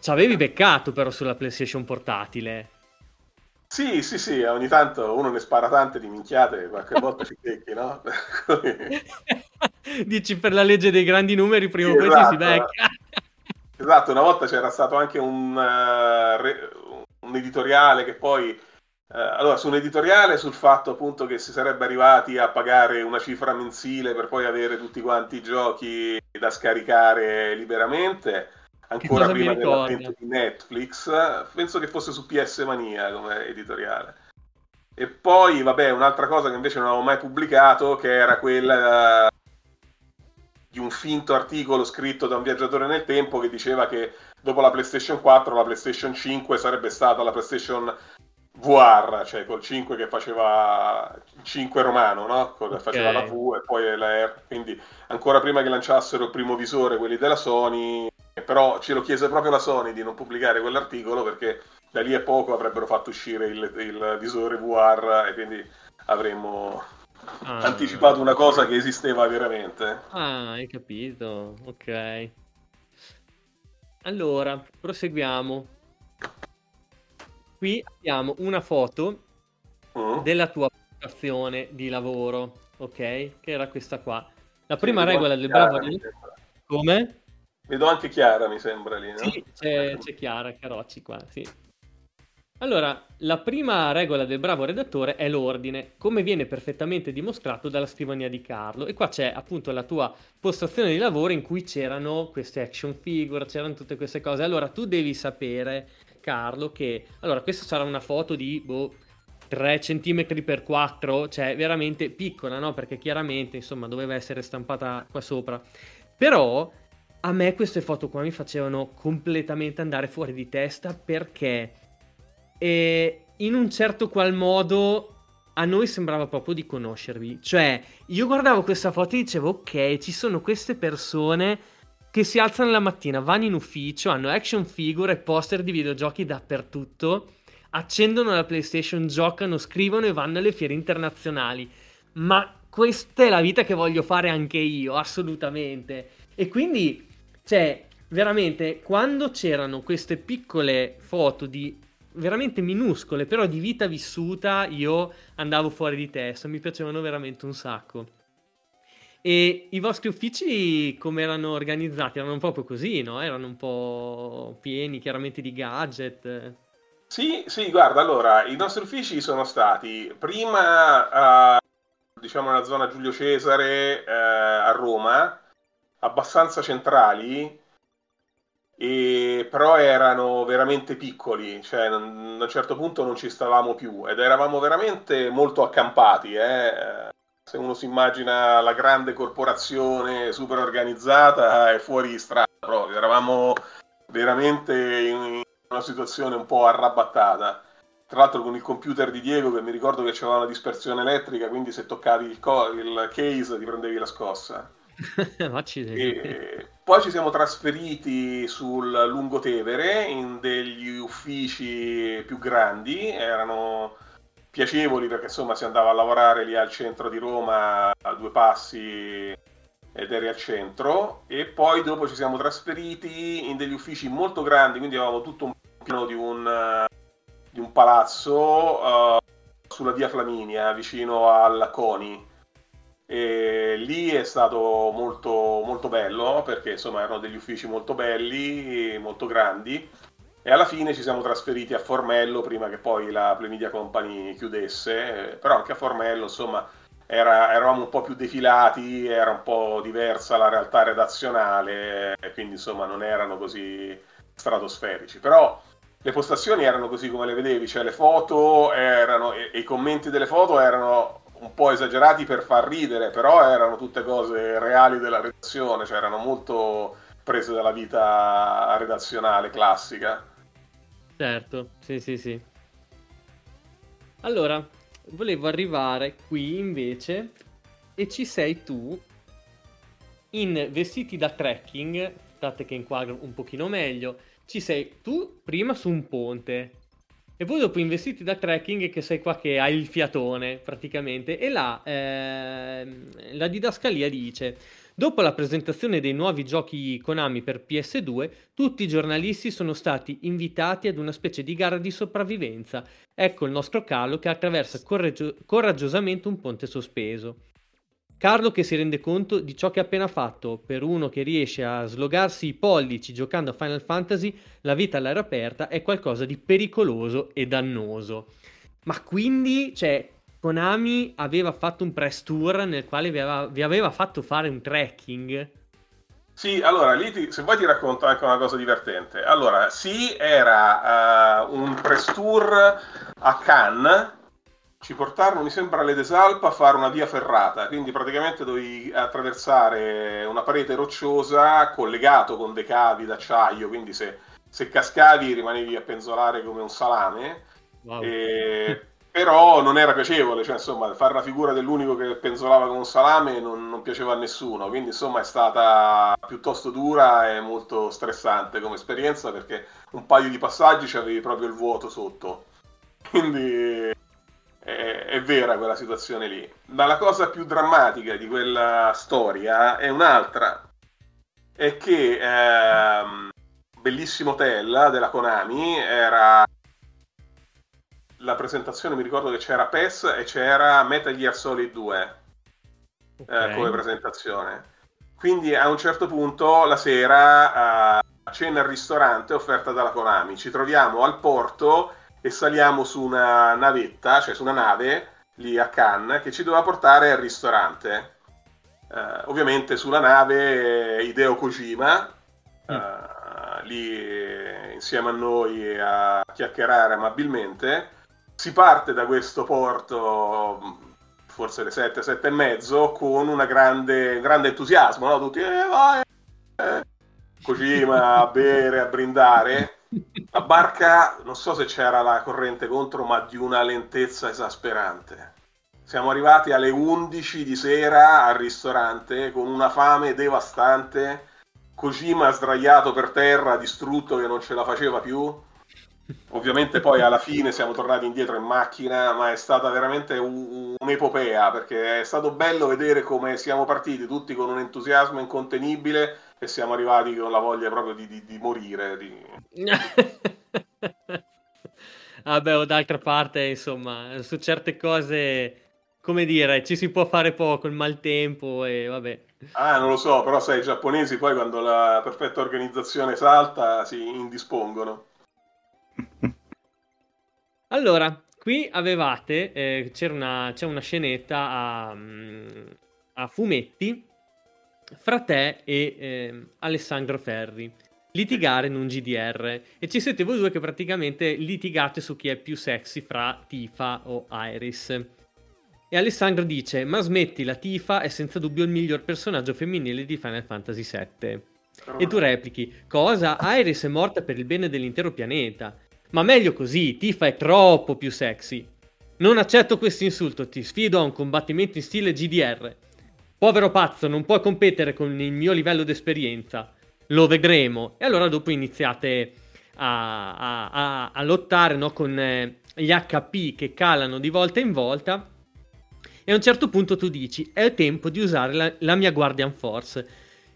Ci avevi beccato però sulla PlayStation portatile. Sì, sì, sì, ogni tanto uno ne spara tante di minchiate, qualche volta ci becchi, no? Dici per la legge dei grandi numeri, prima o Sì, poi ci si esatto. becca. Esatto, una volta c'era stato anche un, eh, re- un editoriale che poi... eh, allora, su un editoriale sul fatto appunto che si sarebbe arrivati a pagare una cifra mensile per poi avere tutti quanti i giochi da scaricare liberamente, ancora prima dell'avvento di Netflix, penso che fosse su PS Mania come editoriale. E poi, vabbè, un'altra cosa che invece non avevo mai pubblicato, che era quella eh, di un finto articolo scritto da un viaggiatore nel tempo che diceva che dopo la PlayStation 4 la PlayStation 5 sarebbe stata la PlayStation VR, cioè col 5 che faceva il 5 romano, no? Ok. Faceva la V e poi la R, quindi ancora prima che lanciassero il primo visore quelli della Sony, però ce lo chiese proprio la Sony di non pubblicare quell'articolo perché da lì a poco avrebbero fatto uscire il, il visore VR e quindi avremmo Ah. anticipato una cosa che esisteva veramente. Ah, hai capito. Ok. Allora, proseguiamo. Qui abbiamo una foto Mm. della tua applicazione di lavoro, ok? Che era questa qua. La prima regola del bravo. Come? Vedo anche Chiara, mi sembra lì, no? Sì, c'è, c'è Chiara Carocci qua, sì. Allora, la prima regola del bravo redattore è l'ordine, come viene perfettamente dimostrato dalla scrivania di Carlo. E qua c'è appunto la tua postazione di lavoro in cui c'erano queste action figure, c'erano tutte queste cose. Allora, tu devi sapere, Carlo, che... Allora, questa sarà una foto di, boh, 3 cm x 4, cioè veramente piccola, no? Perché chiaramente, insomma, doveva essere stampata qua sopra. Però a me queste foto qua mi facevano completamente andare fuori di testa perché eh, in un certo qual modo a noi sembrava proprio di conoscervi. Cioè, io guardavo questa foto e dicevo, ok, ci sono queste persone che si alzano la mattina, vanno in ufficio, hanno action figure e poster di videogiochi dappertutto, accendono la PlayStation, giocano, scrivono e vanno alle fiere internazionali. Ma questa è la vita che voglio fare anche io, assolutamente. E quindi, cioè, veramente, quando c'erano queste piccole foto di veramente minuscole, però di vita vissuta, io andavo fuori di testa, mi piacevano veramente un sacco. E i vostri uffici come erano organizzati? Erano proprio così, no? Erano un po' pieni chiaramente di gadget. Sì, sì, guarda, allora, i nostri uffici sono stati prima, eh, diciamo, nella zona Giulio Cesare, eh, a Roma, abbastanza centrali, e, però erano veramente piccoli, cioè a un certo punto non ci stavamo più ed eravamo veramente molto accampati, eh. Se uno si immagina la grande corporazione super organizzata è fuori strada proprio, eravamo veramente in una situazione un po' arrabattata. Tra l'altro con il computer di Diego che mi ricordo che c'era una dispersione elettrica, quindi se toccavi il, co- il case ti prendevi la scossa. Poi ci siamo trasferiti sul Lungotevere in degli uffici più grandi, erano piacevoli perché insomma si andava a lavorare lì al centro di Roma a due passi ed eri al centro. E poi dopo ci siamo trasferiti in degli uffici molto grandi, quindi avevamo tutto un piano di un, di un palazzo eh, sulla via Flaminia vicino al CONI. E lì è stato molto, molto bello perché insomma erano degli uffici molto belli, molto grandi. E alla fine ci siamo trasferiti a Formello prima che poi la Play Company chiudesse, però anche a Formello insomma era, eravamo un po' più defilati, era un po' diversa la realtà redazionale, quindi insomma non erano così stratosferici, però le postazioni erano così come le vedevi, cioè le foto erano, e, e i commenti delle foto erano un po' esagerati per far ridere, però erano tutte cose reali della redazione, cioè erano molto prese dalla vita redazionale classica. Certo, sì, sì, sì. Allora, volevo arrivare qui invece e ci sei tu in vestiti da trekking, state che inquadro un pochino meglio, ci sei tu prima su un ponte e voi dopo in vestiti da trekking che sei qua che hai il fiatone praticamente e là eh, la didascalia dice Dopo la presentazione dei nuovi giochi Konami per PS2, tutti i giornalisti sono stati invitati ad una specie di gara di sopravvivenza. Ecco il nostro Carlo che attraversa correggio- coraggiosamente un ponte sospeso. Carlo che si rende conto di ciò che ha appena fatto. Per uno che riesce a slogarsi i pollici giocando a Final Fantasy, la vita all'aria aperta è qualcosa di pericoloso e dannoso. Ma quindi, cioè, Konami aveva fatto un press tour nel quale vi aveva, vi aveva fatto fare un trekking. Sì, allora lì ti, se vuoi ti racconto anche una cosa divertente. Allora, sì, era uh, un press tour a Cannes. Ci portarono, mi sembra, alle Desalpa a fare una via ferrata, quindi praticamente dovevi attraversare una parete rocciosa collegato con dei cavi d'acciaio, quindi se, se cascavi rimanevi a penzolare come un salame. Wow. E però non era piacevole, cioè insomma fare la figura dell'unico che penzolava con un salame non, non, piaceva a nessuno, quindi insomma è stata piuttosto dura e molto stressante come esperienza perché un paio di passaggi c'avevi proprio il vuoto sotto, quindi è, è vera quella situazione lì. Ma la cosa più drammatica di quella storia è un'altra, è che ehm, Bellissimo Hotel della Konami era la presentazione mi ricordo che c'era PES e c'era Metal Gear Solid 2 eh, okay. eh, come presentazione. Quindi a un certo punto la sera uh, cena al ristorante offerta dalla Konami. Ci troviamo al porto e saliamo su una navetta, cioè su una nave lì a Cannes che ci doveva portare al ristorante. Uh, ovviamente sulla nave Hideo Kojima, mm. uh, lì insieme a noi a chiacchierare amabilmente si parte da questo porto forse le 7, 7 e mezzo con una grande, un grande entusiasmo, no? tutti eh, vai, eh. Kojima a bere, a brindare. La barca, non so se c'era la corrente contro, ma di una lentezza esasperante. Siamo arrivati alle 11 di sera al ristorante con una fame devastante. Kojima sdraiato per terra, distrutto che non ce la faceva più Ovviamente poi alla fine siamo tornati indietro in macchina, ma è stata veramente un, un'epopea perché è stato bello vedere come siamo partiti tutti con un entusiasmo incontenibile e siamo arrivati con la voglia proprio di, di, di morire. Di... Vabbè, o d'altra parte, insomma, su certe cose, come dire, ci si può fare poco, il maltempo e vabbè. Ah, non lo so, però sai, i giapponesi poi quando la perfetta organizzazione salta si indispongono. allora, qui avevate, eh, c'era una, c'è una scenetta a, mm, a, fumetti fra te e eh, Alessandro Ferri. Litigare in un GDR e ci siete voi due che praticamente litigate su chi è più sexy fra Tifa o Iris. E Alessandro dice: Ma smetti, la Tifa è senza dubbio il miglior personaggio femminile di Final Fantasy VII. E tu replichi: Cosa? Iris è morta per il bene dell'intero pianeta. Ma meglio così, Tifa è troppo più sexy. Non accetto questo insulto, ti sfido a un combattimento in stile GDR. Povero pazzo, non puoi competere con il mio livello di esperienza. Lo vedremo. E allora dopo iniziate a, a, a, a lottare no, con eh, gli HP che calano di volta in volta. E a un certo punto tu dici, è tempo di usare la, la mia Guardian Force.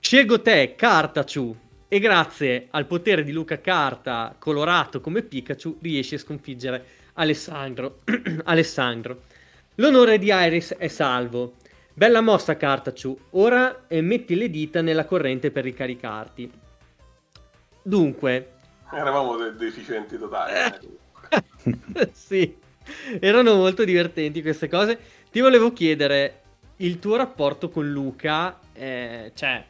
Scelgo te, Cartaciu, e grazie al potere di Luca Carta, colorato come Pikachu, riesce a sconfiggere Alessandro. Alessandro. L'onore di Iris è salvo. Bella mossa Cartaciu, ora eh, metti le dita nella corrente per ricaricarti. Dunque, Eravamo de- deficienti totali. eh. sì, erano molto divertenti queste cose. Ti volevo chiedere il tuo rapporto con Luca, eh, cioè,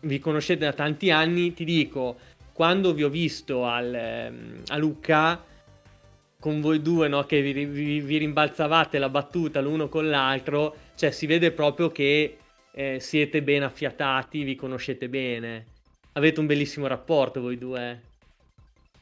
vi conoscete da tanti anni, ti dico, quando vi ho visto al, ehm, a Lucca, con voi due, no, che vi, vi- vi rimbalzavate la battuta l'uno con l'altro, cioè si vede proprio che eh, siete ben affiatati, vi conoscete bene. Avete un bellissimo rapporto voi due.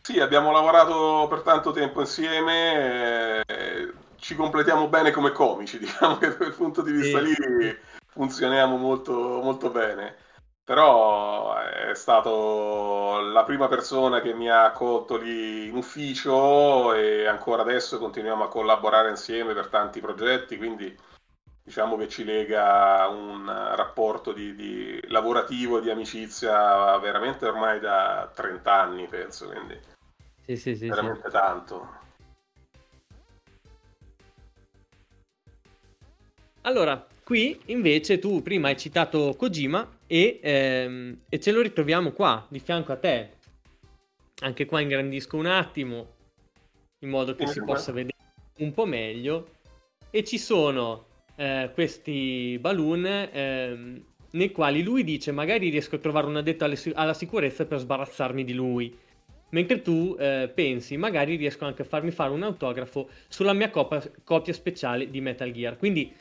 Sì, abbiamo lavorato per tanto tempo insieme, eh, ci completiamo bene come comici, diciamo che da quel punto di vista Sì. lì funzioniamo molto, molto bene. Però è stato la prima persona che mi ha accolto lì in ufficio e ancora adesso continuiamo a collaborare insieme per tanti progetti, quindi diciamo che ci lega un rapporto di, di lavorativo e di amicizia veramente ormai da 30 anni, penso, quindi Sì, sì, sì. sì. veramente tanto. Allora, qui invece tu prima hai citato Kojima e, ehm, e ce lo ritroviamo qua, di fianco a te. Anche qua ingrandisco un attimo, in modo che si possa vedere un po' meglio. E ci sono eh, questi balloon ehm, nei quali lui dice magari riesco a trovare un addetto alle alla sicurezza per sbarazzarmi di lui. Mentre tu eh, pensi, magari riesco anche a farmi fare un autografo sulla mia copia, copia speciale di Metal Gear. Quindi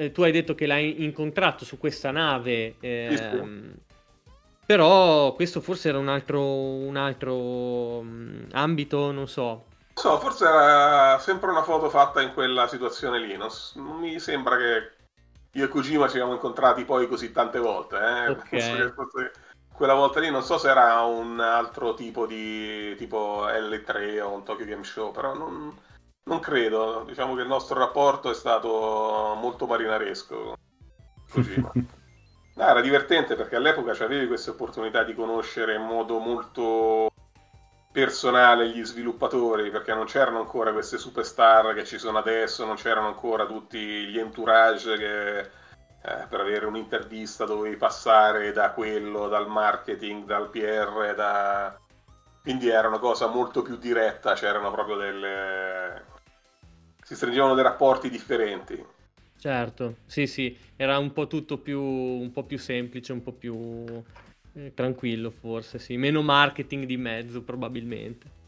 eh, tu hai detto che l'hai incontrato su questa nave, ehm, però questo forse era un altro, un altro mm, ambito, non so. So, forse era sempre una foto fatta in quella situazione lì. Non, mi sembra che io e Kojima ci siamo incontrati poi così tante volte. Eh? Ok. Penso che fosse quella volta lì, non so se era un altro tipo di tipo L3 o un Tokyo Game Show, però non, non credo. Diciamo che il nostro rapporto è stato molto marinaresco. No, era divertente perché all'epoca avevi queste opportunità di conoscere in modo molto personale gli sviluppatori perché non c'erano ancora queste superstar che ci sono adesso, non c'erano ancora tutti gli entourage che eh, per avere un'intervista dovevi passare da quello, dal marketing, dal PR, da... quindi era una cosa molto più diretta, c'erano proprio delle... si stringevano dei rapporti differenti. Certo, sì, sì, era un po' tutto più, un po' più semplice, un po' più eh, tranquillo forse, sì, meno marketing di mezzo probabilmente.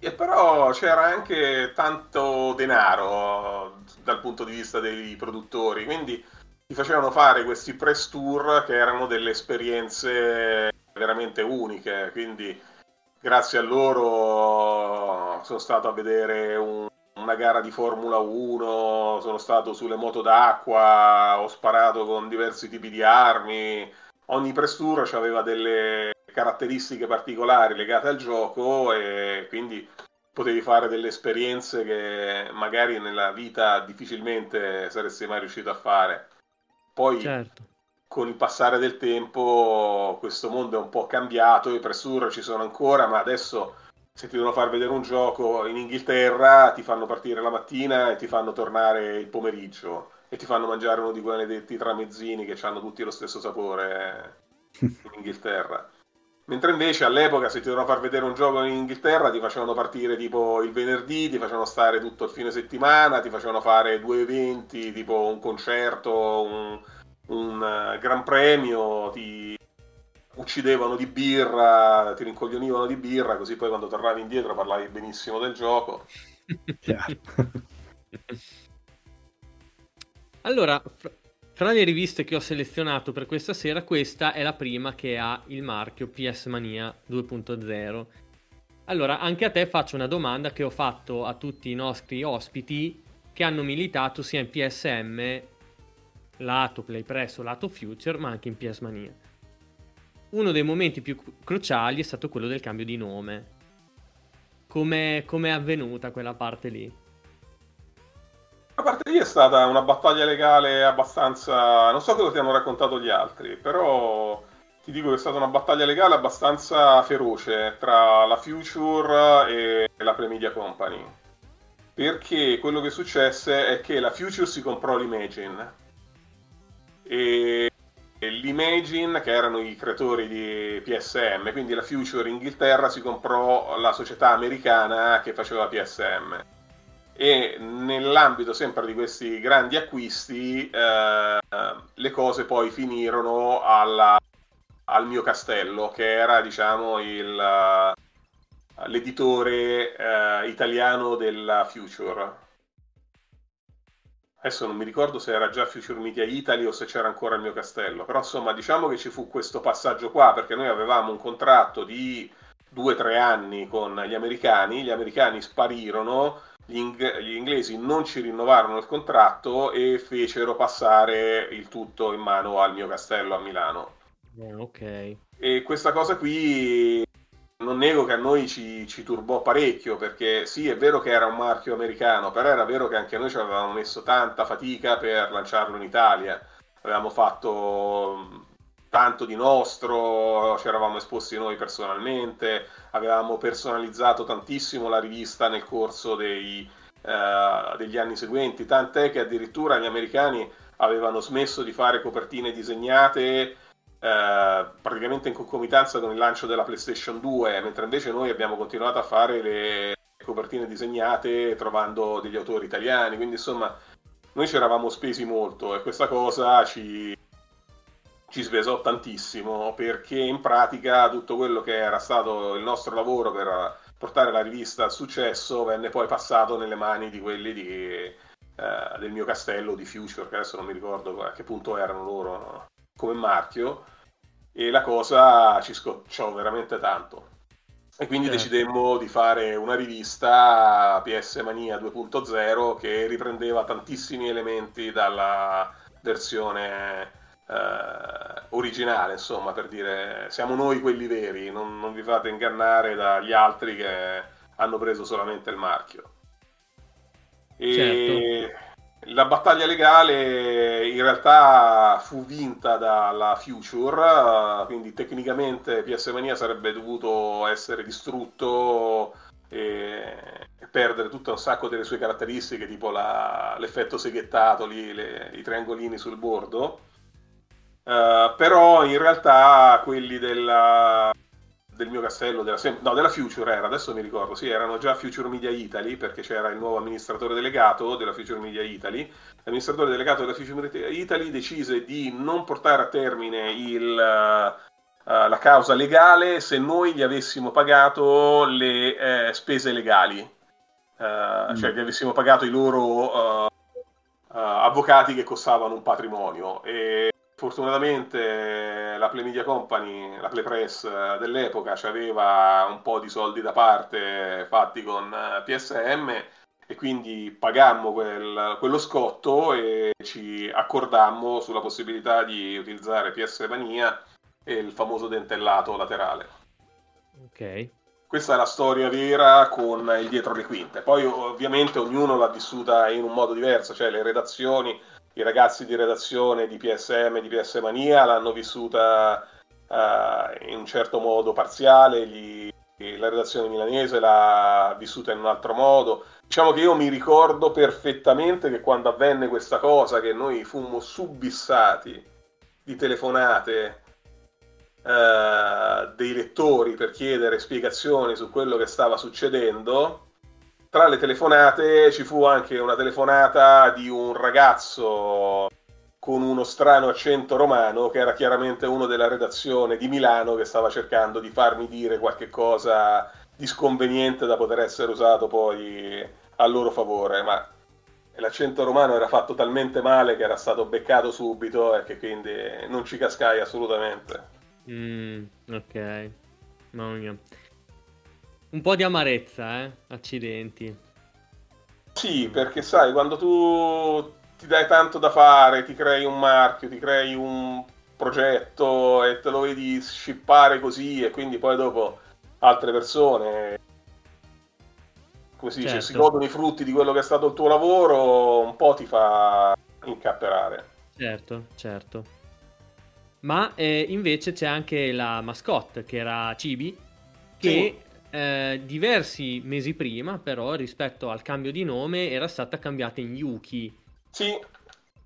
E però c'era anche tanto denaro dal punto di vista dei produttori, quindi ti facevano fare questi press tour che erano delle esperienze veramente uniche, quindi grazie a loro sono stato a vedere un- una gara di Formula 1, sono stato sulle moto d'acqua, ho sparato con diversi tipi di armi, ogni press tour aveva delle caratteristiche particolari legate al gioco e quindi potevi fare delle esperienze che magari nella vita difficilmente saresti mai riuscito a fare. Poi Certo. con il passare del tempo questo mondo è un po' cambiato, i press tour ci sono ancora, ma adesso se ti devono far vedere un gioco in Inghilterra ti fanno partire la mattina e ti fanno tornare il pomeriggio e ti fanno mangiare uno di quei maledetti tramezzini che hanno tutti lo stesso sapore in Inghilterra. Mentre invece all'epoca se ti dovevano far vedere un gioco in Inghilterra ti facevano partire tipo il venerdì, ti facevano stare tutto il fine settimana, ti facevano fare due eventi, tipo un concerto, un, un eh, gran premio, ti uccidevano di birra, ti rincoglionivano di birra, così poi quando tornavi indietro parlavi benissimo del gioco. Allora, fra le riviste che ho selezionato per questa sera, questa è la prima che ha il marchio PS Mania 2.0. Allora, anche a te faccio una domanda che ho fatto a tutti i nostri ospiti che hanno militato sia in PSM, lato Play Press o lato Future, ma anche in PS Mania. Uno dei momenti più cru- cruciali è stato quello del cambio di nome. Come è avvenuta quella parte lì? A parte lì è stata una battaglia legale abbastanza... non so cosa ti hanno raccontato gli altri, però ti dico che è stata una battaglia legale abbastanza feroce tra la Future e la Premedia Company. Perché quello che successe è che la Future si comprò l'Imagine e l'Imagine, che erano i creatori di PSM, quindi la Future Inghilterra si comprò la società americana che faceva PSM. E nell'ambito sempre di questi grandi acquisti, eh, le cose poi finirono alla, al mio castello, che era diciamo il, l'editore eh, italiano della Future Adesso non mi ricordo se era già Future Media Italy o se c'era ancora il mio castello, però insomma diciamo che ci fu questo passaggio qua perché noi avevamo un contratto di due o tre anni con gli americani, gli americani sparirono, gli, ing- gli, inglesi non ci rinnovarono il contratto e fecero passare il tutto in mano al mio castello a Milano. Eh, ok. E questa cosa qui non nego che a noi ci, ci, turbò parecchio perché sì, è vero che era un marchio americano, però era vero che anche noi ci avevamo messo tanta fatica per lanciarlo in Italia. Avevamo fatto mm, tanto di nostro, ci eravamo esposti noi personalmente, avevamo personalizzato tantissimo la rivista nel corso dei, eh, degli anni seguenti, tant'è che addirittura gli americani avevano smesso di fare copertine disegnate eh, praticamente in concomitanza con il lancio della PlayStation 2, mentre invece noi abbiamo continuato a fare le copertine disegnate trovando degli autori italiani, quindi insomma noi ci eravamo spesi molto e questa cosa ci, ci spesò tantissimo perché in pratica tutto quello che era stato il nostro lavoro per portare la rivista al successo venne poi passato nelle mani di quelli di, eh, del mio castello di Future, che adesso non mi ricordo a che punto erano loro come marchio e la cosa ci scocciò veramente tanto. E quindi certo. decidemmo di fare una rivista PS Mania 2.0 che riprendeva tantissimi elementi dalla versione eh, originale, insomma, per dire siamo noi quelli veri, non, non vi fate ingannare dagli altri che hanno preso solamente il marchio. E certo la battaglia legale in realtà fu vinta dalla Future, quindi tecnicamente PS Mania sarebbe dovuto essere distrutto e, perdere tutto un sacco delle sue caratteristiche, tipo la, l'effetto seghettato, lì, le, i triangolini sul bordo. Uh, però in realtà quelli della del mio castello, della, no, della Future era, adesso mi ricordo, sì, erano già Future Media Italy perché c'era il nuovo amministratore delegato della Future Media Italy. L'amministratore delegato della Future Media Italy decise di non portare a termine il, uh, la causa legale se noi gli avessimo pagato le eh, spese legali, uh, mm. cioè gli avessimo pagato i loro uh, avvocati che costavano un patrimonio. E Fortunatamente la Play Media Company, la Play Press eh, dell'epoca, aveva un po' di soldi da parte fatti con eh, PSM e quindi pagammo quel, quello scotto e ci accordammo sulla possibilità di utilizzare PS Mania e il famoso dentellato laterale. Ok. Questa è la storia vera con il dietro le quinte. Poi ovviamente ognuno l'ha vissuta in un modo diverso, cioè le redazioni i ragazzi di redazione di PSM, di PS Mania l'hanno vissuta uh, in un certo modo parziale, gli, la redazione milanese l'ha vissuta in un altro modo. Diciamo che io mi ricordo perfettamente che quando avvenne questa cosa, che noi fummo subissati di telefonate uh, dei lettori per chiedere spiegazioni su quello che stava succedendo, tra le telefonate ci fu anche una telefonata di un ragazzo con uno strano accento romano che era chiaramente uno della redazione di Milano che stava cercando di farmi dire qualche cosa di sconveniente da poter essere usato poi a loro favore, ma l'accento romano era fatto talmente male che era stato beccato subito e che quindi non ci cascai assolutamente. Mm, ok, mamma mia. Un po' di amarezza, eh? Accidenti. Sì, perché sai, quando tu ti dai tanto da fare, ti crei un marchio, ti crei un progetto e te lo vedi scippare così e quindi poi dopo altre persone come si dice, certo. si godono i frutti di quello che è stato il tuo lavoro, un po' ti fa incapperare. Certo, certo. Ma eh, invece c'è anche la mascotte che era Cibi, che eh, diversi mesi prima, però, rispetto al cambio di nome, era stata cambiata in Yuki. Sì.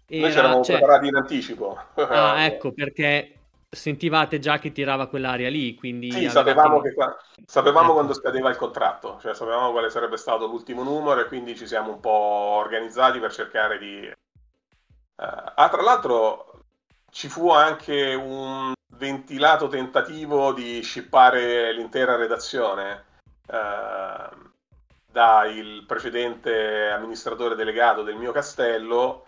Noi ci eravamo cioè... preparati in anticipo. Ah, ecco, perché sentivate già che tirava quell'aria lì, quindi... Sì, sapevamo, avevate... che, sapevamo ecco. quando scadeva il contratto, cioè sapevamo quale sarebbe stato l'ultimo numero e quindi ci siamo un po' organizzati per cercare di... Uh, ah, tra l'altro ci fu anche un ventilato tentativo di shippare l'intera redazione uh, dal precedente amministratore delegato del mio castello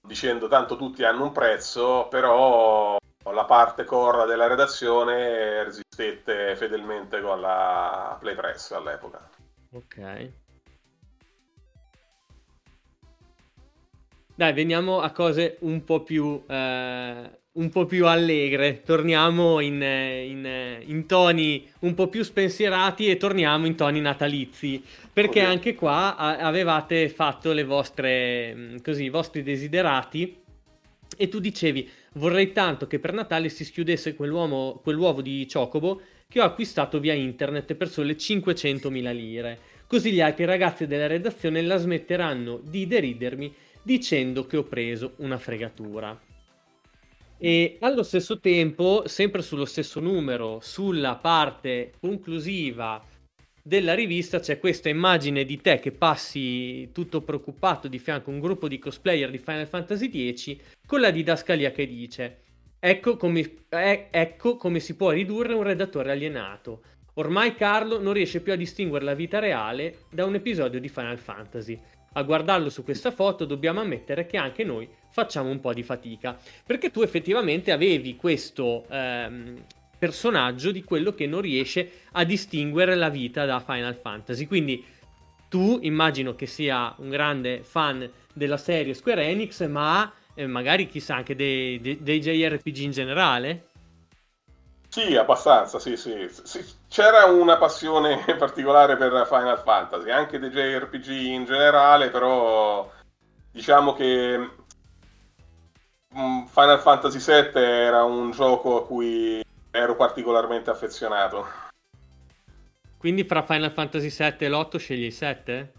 dicendo tanto tutti hanno un prezzo, però la parte core della redazione resistette fedelmente con la Playpress all'epoca. Ok. Dai, veniamo a cose un po' più, eh, un po più allegre. Torniamo in, in, in, toni un po' più spensierati e torniamo in toni natalizi. Perché okay. anche qua avevate fatto le vostre, mm, così, i vostri desiderati. E tu dicevi: Vorrei tanto che per Natale si schiudesse quell'uovo di Chocobo che ho acquistato via internet per sole 500.000 lire. Così gli altri ragazzi della redazione la smetteranno di deridermi dicendo che ho preso una fregatura. E allo stesso tempo, sempre sullo stesso numero, sulla parte conclusiva della rivista c'è questa immagine di te che passi tutto preoccupato di fianco a un gruppo di cosplayer di Final Fantasy X con la didascalia che dice ecco come, eh, ecco come si può ridurre un redattore alienato. Ormai Carlo non riesce più a distinguere la vita reale da un episodio di Final Fantasy. A guardarlo su questa foto dobbiamo ammettere che anche noi facciamo un po' di fatica, perché tu effettivamente avevi questo ehm, personaggio di quello che non riesce a distinguere la vita da Final Fantasy. Quindi tu immagino che sia un grande fan della serie Square Enix, ma eh, magari chissà anche dei, dei, dei JRPG in generale? Sì, abbastanza, sì, sì, sì, C'era una passione particolare per Final Fantasy, anche dei JRPG in generale, però diciamo che mm, Final Fantasy VII era un gioco a cui ero particolarmente affezionato. Quindi fra Final Fantasy VII e l'8 scegli il 7?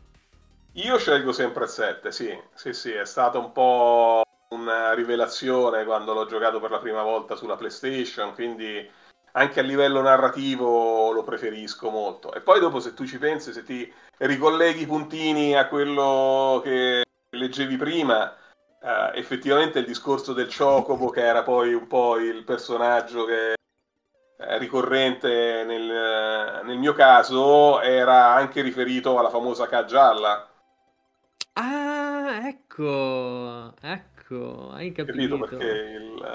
Io scelgo sempre il 7, sì, sì, sì, è stata un po' una rivelazione quando l'ho giocato per la prima volta sulla PlayStation, quindi anche a livello narrativo lo preferisco molto. E poi dopo se tu ci pensi, se ti ricolleghi i puntini a quello che leggevi prima, eh, effettivamente il discorso del Chocobo, che era poi un po' il personaggio che è ricorrente nel, nel mio caso, era anche riferito alla famosa K gialla. Ah, ecco, ecco, hai capito. capito perché il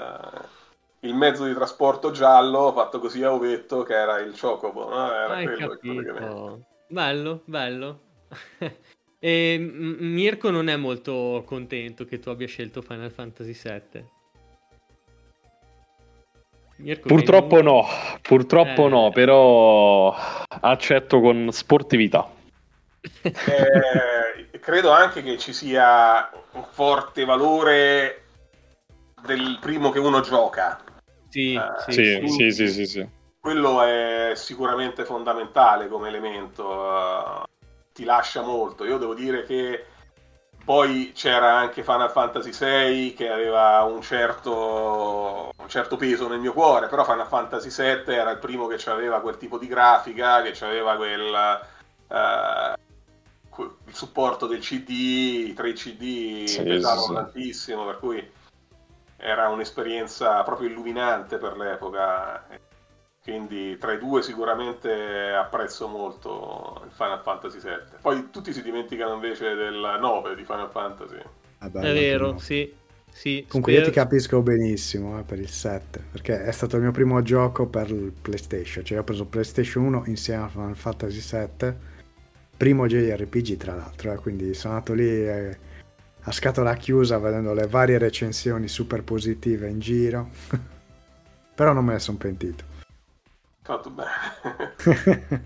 il mezzo di trasporto giallo fatto così a ovetto che era il Chocobo, no? Era Hai capito. Bello, bello. e Mirko non è molto contento che tu abbia scelto Final Fantasy VII. Mirko purtroppo no, purtroppo eh... no, però accetto con sportività. Eh, credo anche che ci sia un forte valore del primo che uno gioca. Sì, eh, sì, sì, sì, sì, sì, Quello è sicuramente fondamentale come elemento, uh, ti lascia molto. Io devo dire che poi c'era anche Final Fantasy VI che aveva un certo, un certo peso nel mio cuore, però Final Fantasy VII era il primo che aveva quel tipo di grafica, che aveva quel... Uh, il supporto del CD, i tre CD sì, pesavano sì, tantissimo, per cui era un'esperienza proprio illuminante per l'epoca. Quindi tra i due sicuramente apprezzo molto il Final Fantasy VII. Poi tutti si dimenticano invece del 9 di Final Fantasy. Ah, è vero, no. sì. sì. Comunque spero... io ti capisco benissimo eh, per il 7, perché è stato il mio primo gioco per il PlayStation. Cioè ho preso PlayStation 1 insieme a Final Fantasy VII, primo JRPG tra l'altro, eh, quindi sono andato lì... E a scatola chiusa vedendo le varie recensioni super positive in giro. Però non me ne sono pentito. Fatto bene.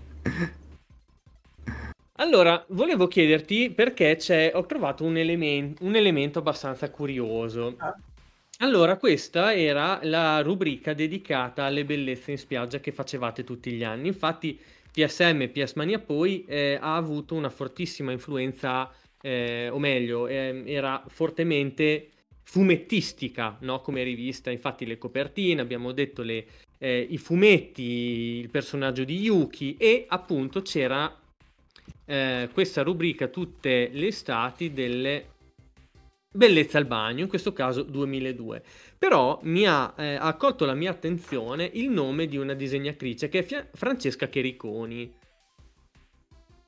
allora, volevo chiederti perché c'è, ho trovato un, elemen- un elemento abbastanza curioso. Ah. Allora, questa era la rubrica dedicata alle bellezze in spiaggia che facevate tutti gli anni. Infatti, PSM e PS Mania poi eh, ha avuto una fortissima influenza eh, o meglio, eh, era fortemente fumettistica no? come rivista, infatti le copertine, abbiamo detto le, eh, i fumetti, il personaggio di Yuki e appunto c'era eh, questa rubrica tutte le estati delle bellezza al bagno, in questo caso 2002. Però mi ha eh, accolto la mia attenzione il nome di una disegnatrice che è Fia- Francesca Chericoni.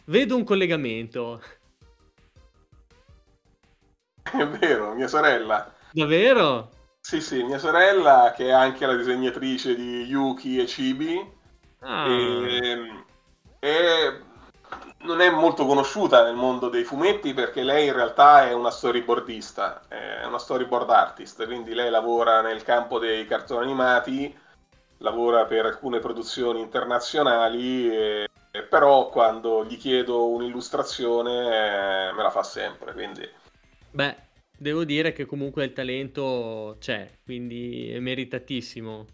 Vedo un collegamento. È vero, mia sorella. Davvero? Sì, sì, mia sorella che è anche la disegnatrice di Yuki e Chibi. Ah. E, e non è molto conosciuta nel mondo dei fumetti perché lei in realtà è una storyboardista, è una storyboard artist, quindi lei lavora nel campo dei cartoni animati, lavora per alcune produzioni internazionali, e, però quando gli chiedo un'illustrazione eh, me la fa sempre, quindi... Beh, devo dire che comunque il talento c'è, quindi è meritatissimo.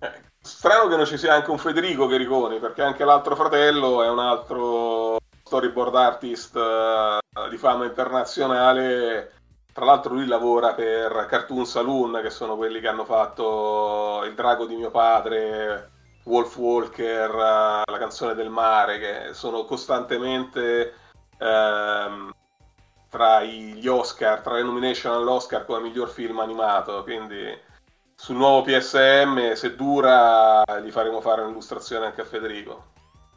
Eh, strano che non ci sia anche un Federico Chericoni, perché anche l'altro fratello è un altro storyboard artist uh, di fama internazionale. Tra l'altro lui lavora per Cartoon Saloon, che sono quelli che hanno fatto Il drago di mio padre, Wolf Walker, uh, La canzone del mare, che sono costantemente uh, tra gli Oscar, tra le nomination all'Oscar come miglior film animato, quindi sul nuovo PSM, se dura, gli faremo fare un'illustrazione anche a Federico.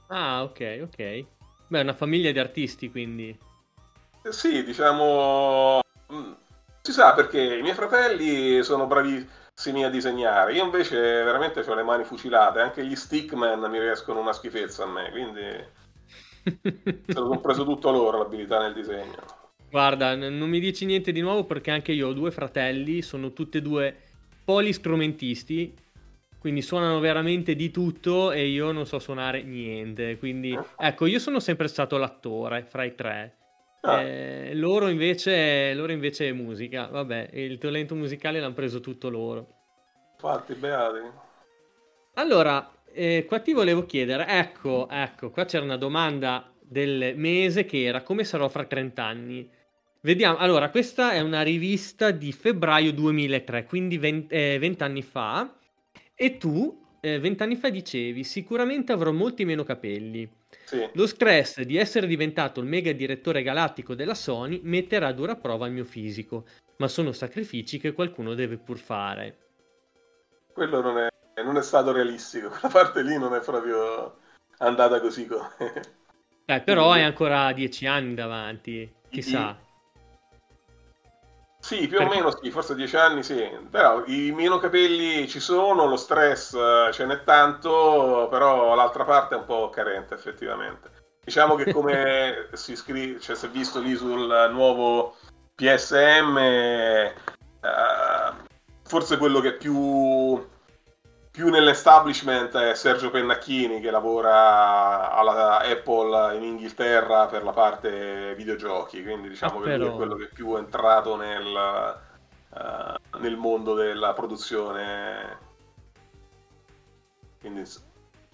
Ah, ok, ok. Beh, è una famiglia di artisti, quindi. Eh sì, diciamo... Mm, si sa perché i miei fratelli sono bravissimi a disegnare, io invece veramente ho le mani fucilate, anche gli stickman mi riescono una schifezza a me, quindi se lo sono preso tutto loro l'abilità nel disegno. Guarda, non mi dici niente di nuovo perché anche io ho due fratelli, sono tutti e due polistrumentisti, quindi suonano veramente di tutto e io non so suonare niente. Quindi ecco, io sono sempre stato l'attore fra i tre. Ah. Eh, loro, invece, loro invece è musica, vabbè, il talento musicale l'hanno preso tutto loro. Infatti, beati. Allora, eh, qua ti volevo chiedere, ecco, ecco, qua c'era una domanda del mese che era come sarò fra 30 anni. Vediamo, allora, questa è una rivista di febbraio 2003, quindi 20, eh, anni fa, e tu eh, 20 anni fa dicevi sicuramente avrò molti meno capelli. Sì. Lo stress di essere diventato il mega direttore galattico della Sony metterà a dura prova il mio fisico, ma sono sacrifici che qualcuno deve pur fare. Quello non è, non è stato realistico, quella parte lì non è proprio andata così. eh, però hai ancora dieci anni davanti, chissà. Sì, più o meno sì, forse dieci anni sì, però i meno capelli ci sono, lo stress eh, ce n'è tanto, però l'altra parte è un po' carente effettivamente. Diciamo che come si, scrive, cioè, si è visto lì sul nuovo PSM, eh, forse quello che più più nell'establishment è Sergio Pennacchini che lavora alla Apple in Inghilterra per la parte videogiochi, quindi diciamo ah, che lui è quello che è più entrato nel, uh, nel mondo della produzione. Quindi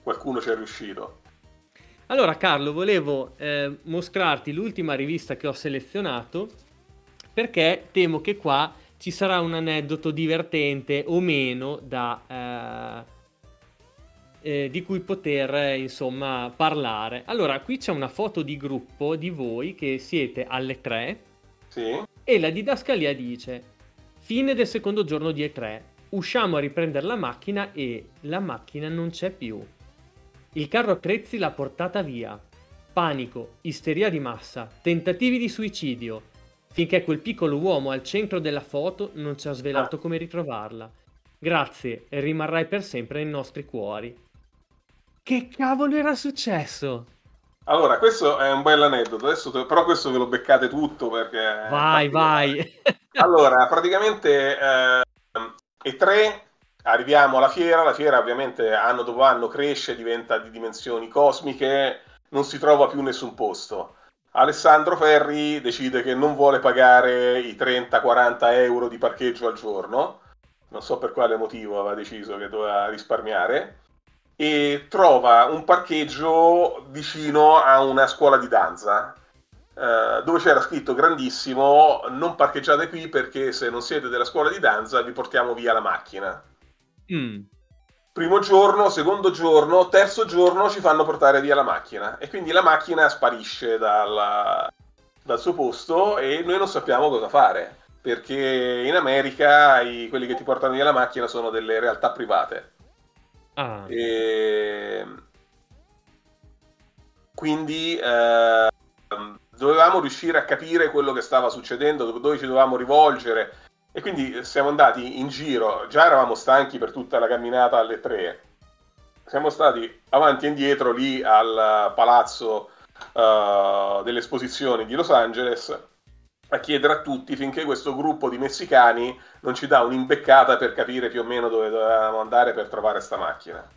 qualcuno ci è riuscito. Allora Carlo, volevo eh, mostrarti l'ultima rivista che ho selezionato perché temo che qua ci sarà un aneddoto divertente o meno da, eh, eh, di cui poter insomma parlare. Allora, qui c'è una foto di gruppo di voi che siete alle 3 sì. e la didascalia dice fine del secondo giorno di E3, usciamo a riprendere la macchina e la macchina non c'è più. Il carro attrezzi l'ha portata via. Panico, isteria di massa, tentativi di suicidio, finché quel piccolo uomo al centro della foto non ci ha svelato ah. come ritrovarla. Grazie e rimarrai per sempre nei nostri cuori. Che cavolo era successo? Allora, questo è un bel aneddoto, Adesso te... però questo ve lo beccate tutto perché... Vai, vai! allora, praticamente eh, E3, arriviamo alla fiera, la fiera ovviamente anno dopo anno cresce, diventa di dimensioni cosmiche, non si trova più nessun posto. Alessandro Ferri decide che non vuole pagare i 30-40 euro di parcheggio al giorno, non so per quale motivo aveva deciso che doveva risparmiare, e trova un parcheggio vicino a una scuola di danza. eh, dove c'era scritto grandissimo non parcheggiate qui perché se non siete della scuola di danza vi portiamo via la macchina. Mm. Primo giorno, secondo giorno, terzo giorno ci fanno portare via la macchina e quindi la macchina sparisce dal, dal suo posto e noi non sappiamo cosa fare perché in America i, quelli che ti portano via la macchina sono delle realtà private. Ah. E... Quindi eh, dovevamo riuscire a capire quello che stava succedendo, dove ci dovevamo rivolgere. E quindi siamo andati in giro, già eravamo stanchi per tutta la camminata alle tre. Siamo stati avanti e indietro lì al palazzo uh, delle esposizioni di Los Angeles a chiedere a tutti finché questo gruppo di messicani non ci dà un'imbeccata per capire più o meno dove dovevamo andare per trovare sta macchina.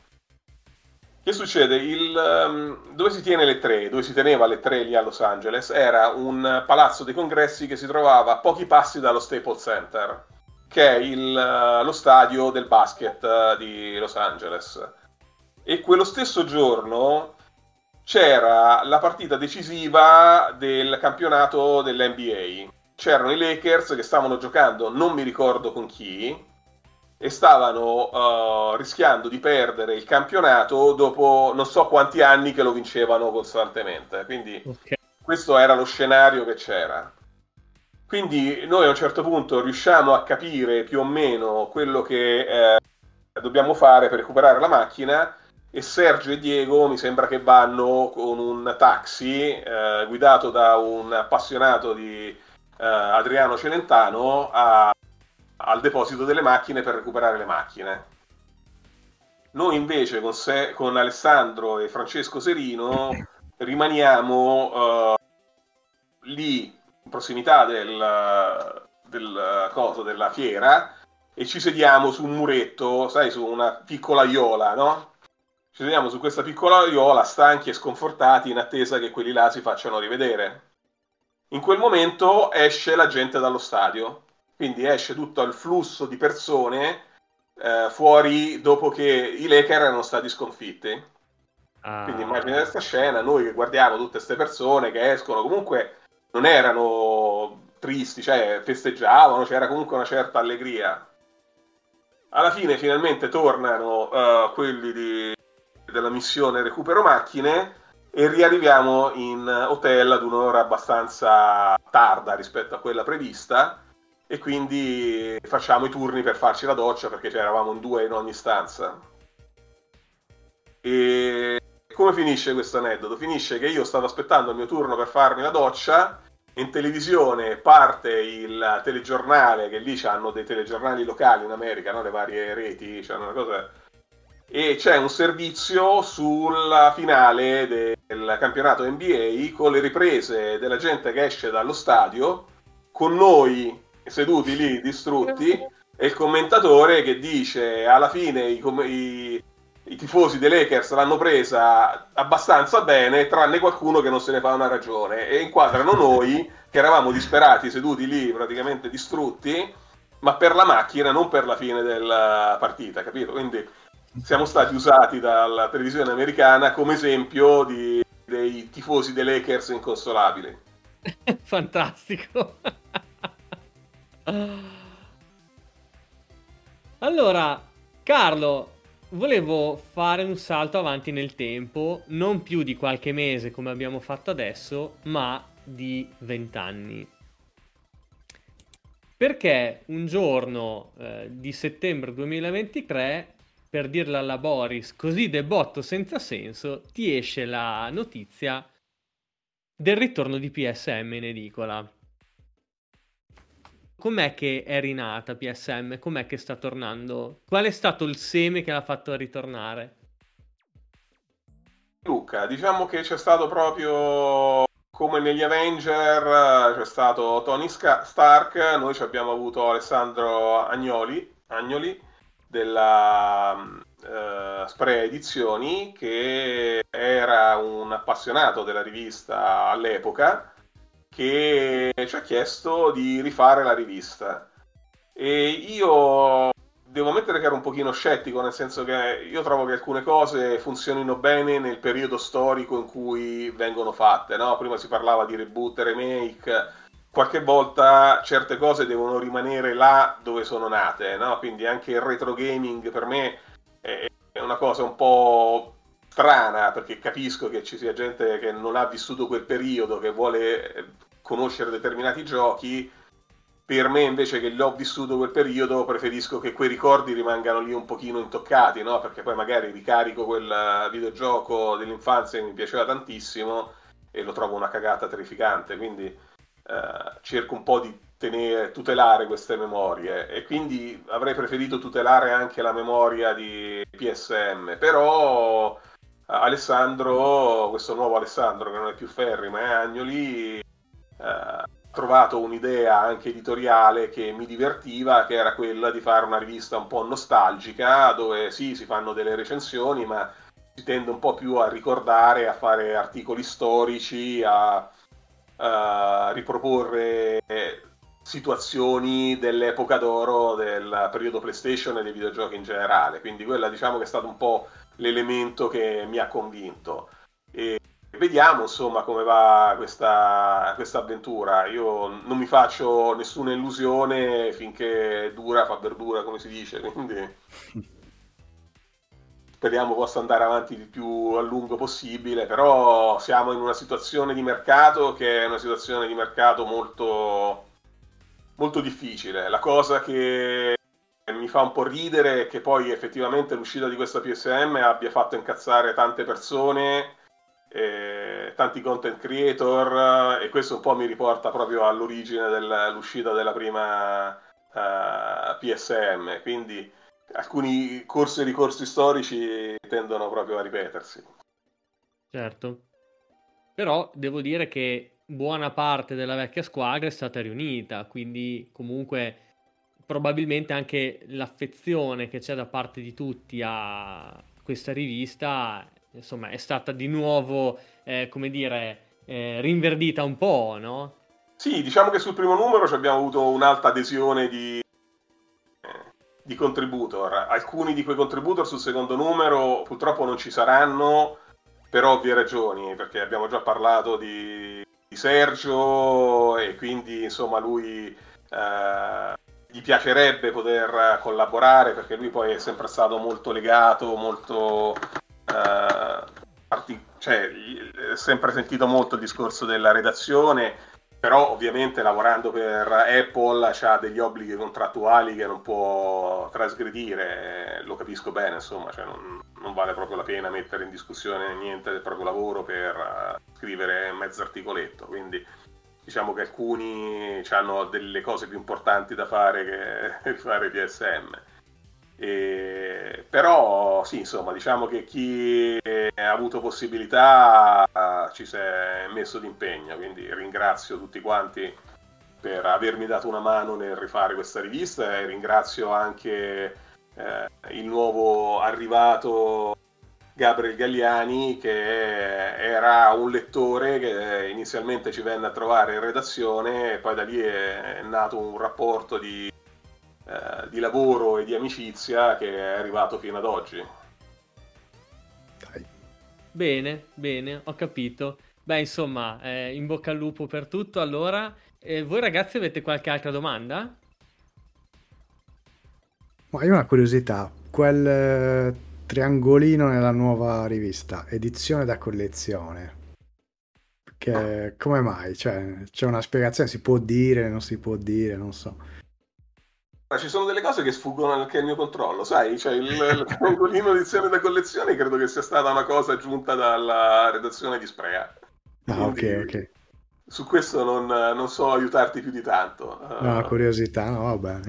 Che succede? Il, um, dove si tiene le tre, dove si teneva le tre lì a Los Angeles, era un palazzo dei congressi che si trovava a pochi passi dallo Staples Center, che è il, uh, lo stadio del basket uh, di Los Angeles. E quello stesso giorno c'era la partita decisiva del campionato dell'NBA. C'erano i Lakers che stavano giocando, non mi ricordo con chi, e stavano uh, rischiando di perdere il campionato dopo non so quanti anni che lo vincevano costantemente. Quindi okay. questo era lo scenario che c'era. Quindi noi a un certo punto riusciamo a capire più o meno quello che eh, dobbiamo fare per recuperare la macchina e Sergio e Diego mi sembra che vanno con un taxi eh, guidato da un appassionato di eh, Adriano Celentano a al deposito delle macchine per recuperare le macchine. Noi invece con, se, con Alessandro e Francesco Serino rimaniamo uh, lì in prossimità del, del coso, della fiera e ci sediamo su un muretto, sai, su una piccola iola, no? Ci sediamo su questa piccola iola, stanchi e sconfortati, in attesa che quelli là si facciano rivedere. In quel momento esce la gente dallo stadio quindi esce tutto il flusso di persone eh, fuori dopo che i Lakers erano stati sconfitti. Ah. Quindi immagina questa scena, noi che guardiamo tutte queste persone che escono, comunque non erano tristi, cioè festeggiavano, c'era comunque una certa allegria. Alla fine finalmente tornano uh, quelli di, della missione recupero macchine e riarriviamo in hotel ad un'ora abbastanza tarda rispetto a quella prevista e quindi facciamo i turni per farci la doccia perché eravamo in due in ogni stanza. E come finisce questo aneddoto? Finisce che io stavo aspettando il mio turno per farmi la doccia, in televisione parte il telegiornale, che lì hanno dei telegiornali locali in America, no? le varie reti, c'è una cosa... E c'è un servizio sulla finale del campionato NBA con le riprese della gente che esce dallo stadio, con noi seduti lì distrutti e il commentatore che dice alla fine i, i, i tifosi dei Lakers l'hanno presa abbastanza bene tranne qualcuno che non se ne fa una ragione e inquadrano noi che eravamo disperati seduti lì praticamente distrutti ma per la macchina non per la fine della partita capito? Quindi siamo stati usati dalla televisione americana come esempio di, dei tifosi dei Lakers inconsolabili. Fantastico allora, Carlo, volevo fare un salto avanti nel tempo, non più di qualche mese come abbiamo fatto adesso, ma di vent'anni. Perché un giorno eh, di settembre 2023, per dirla alla Boris, così debotto senza senso, ti esce la notizia del ritorno di PSM in edicola. Com'è che è rinata PSM? Com'è che sta tornando? Qual è stato il seme che l'ha fatto ritornare? Luca, diciamo che c'è stato proprio come negli Avenger, c'è stato Tony Stark, noi abbiamo avuto Alessandro Agnoli, Agnoli della uh, Spray Edizioni, che era un appassionato della rivista all'epoca che ci ha chiesto di rifare la rivista. E io devo ammettere che ero un pochino scettico, nel senso che io trovo che alcune cose funzionino bene nel periodo storico in cui vengono fatte, no? Prima si parlava di reboot, remake, qualche volta certe cose devono rimanere là dove sono nate, no? Quindi anche il retro gaming per me è una cosa un po' strana, perché capisco che ci sia gente che non ha vissuto quel periodo, che vuole conoscere determinati giochi, per me invece che l'ho vissuto quel periodo preferisco che quei ricordi rimangano lì un pochino intoccati, no? Perché poi magari ricarico quel videogioco dell'infanzia che mi piaceva tantissimo e lo trovo una cagata terrificante, quindi eh, cerco un po' di tenere, tutelare queste memorie. E quindi avrei preferito tutelare anche la memoria di PSM, però Alessandro, questo nuovo Alessandro che non è più Ferri ma è Agnoli, eh, trovato un'idea anche editoriale che mi divertiva, che era quella di fare una rivista un po' nostalgica, dove sì, si fanno delle recensioni, ma si tende un po' più a ricordare, a fare articoli storici, a, a riproporre situazioni dell'epoca d'oro del periodo PlayStation e dei videogiochi in generale. Quindi quella diciamo che è stato un po' l'elemento che mi ha convinto. E Vediamo insomma come va questa, questa, avventura. Io non mi faccio nessuna illusione finché dura fa verdura, come si dice, quindi speriamo possa andare avanti il più a lungo possibile, però siamo in una situazione di mercato che è una situazione di mercato molto, molto difficile. La cosa che mi fa un po' ridere che poi effettivamente l'uscita di questa PSM abbia fatto incazzare tante persone eh, tanti content creator e questo un po' mi riporta proprio all'origine dell'uscita della prima uh, PSM, quindi alcuni corsi e ricorsi storici tendono proprio a ripetersi. Certo, però devo dire che buona parte della vecchia squadra è stata riunita, quindi comunque probabilmente anche l'affezione che c'è da parte di tutti a questa rivista insomma è stata di nuovo, eh, come dire, eh, rinverdita un po', no? Sì, diciamo che sul primo numero abbiamo avuto un'alta adesione di, di contributor. Alcuni di quei contributor sul secondo numero purtroppo non ci saranno per ovvie ragioni, perché abbiamo già parlato di, di Sergio e quindi insomma lui eh, gli piacerebbe poter collaborare perché lui poi è sempre stato molto legato, molto eh, parti- cioè, sempre sentito molto il discorso della redazione, però ovviamente lavorando per Apple ha degli obblighi contrattuali che non può trasgredire, lo capisco bene, insomma, cioè non, non, vale proprio la pena mettere in discussione niente del proprio lavoro per uh, scrivere mezzo articoletto, quindi diciamo che alcuni hanno delle cose più importanti da fare che fare PSM. E, però sì, insomma, diciamo che chi ha avuto possibilità ci si è messo d'impegno, quindi ringrazio tutti quanti per avermi dato una mano nel rifare questa rivista e ringrazio anche eh, il nuovo arrivato Gabriel Galliani che era un lettore che inizialmente ci venne a trovare in redazione e poi da lì è nato un rapporto di eh, di lavoro e di amicizia che è arrivato fino ad oggi. Dai. Bene, bene, ho capito. Beh, insomma, eh, in bocca al lupo per tutto. Allora, eh, voi ragazzi avete qualche altra domanda? Ma io ho una curiosità, quel eh, triangolino nella nuova rivista, edizione da collezione, che come mai? Cioè, c'è una spiegazione, si può dire, non si può dire, non so ci sono delle cose che sfuggono anche al mio controllo, sai? Cioè il, il triangolino edizione da collezione credo che sia stata una cosa aggiunta dalla redazione di Sprea. Ah, ok, ok. Su questo non, non, so aiutarti più di tanto. No, curiosità, no, vabbè.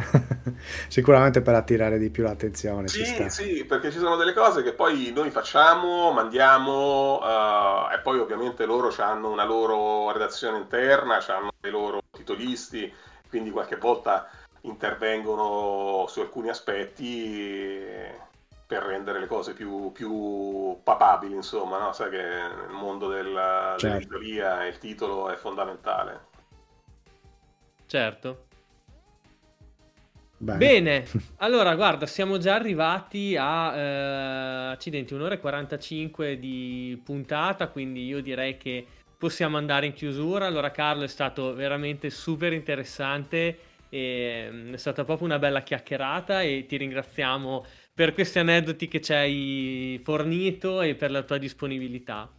Sicuramente per attirare di più l'attenzione. Sì, sì, perché ci sono delle cose che poi noi facciamo, mandiamo uh, e poi ovviamente loro hanno una loro redazione interna, hanno dei loro titolisti, quindi qualche volta intervengono su alcuni aspetti per rendere le cose più, più papabili, insomma, no? sai che nel mondo del, certo. dell'editoria il titolo è fondamentale. Certo. Bene. Bene, allora guarda, siamo già arrivati a eh, accidenti, un'ora e 45 di puntata, quindi io direi che possiamo andare in chiusura. Allora Carlo è stato veramente super interessante, e, mm, è stata proprio una bella chiacchierata e ti ringraziamo per questi aneddoti che ci hai fornito e per la tua disponibilità.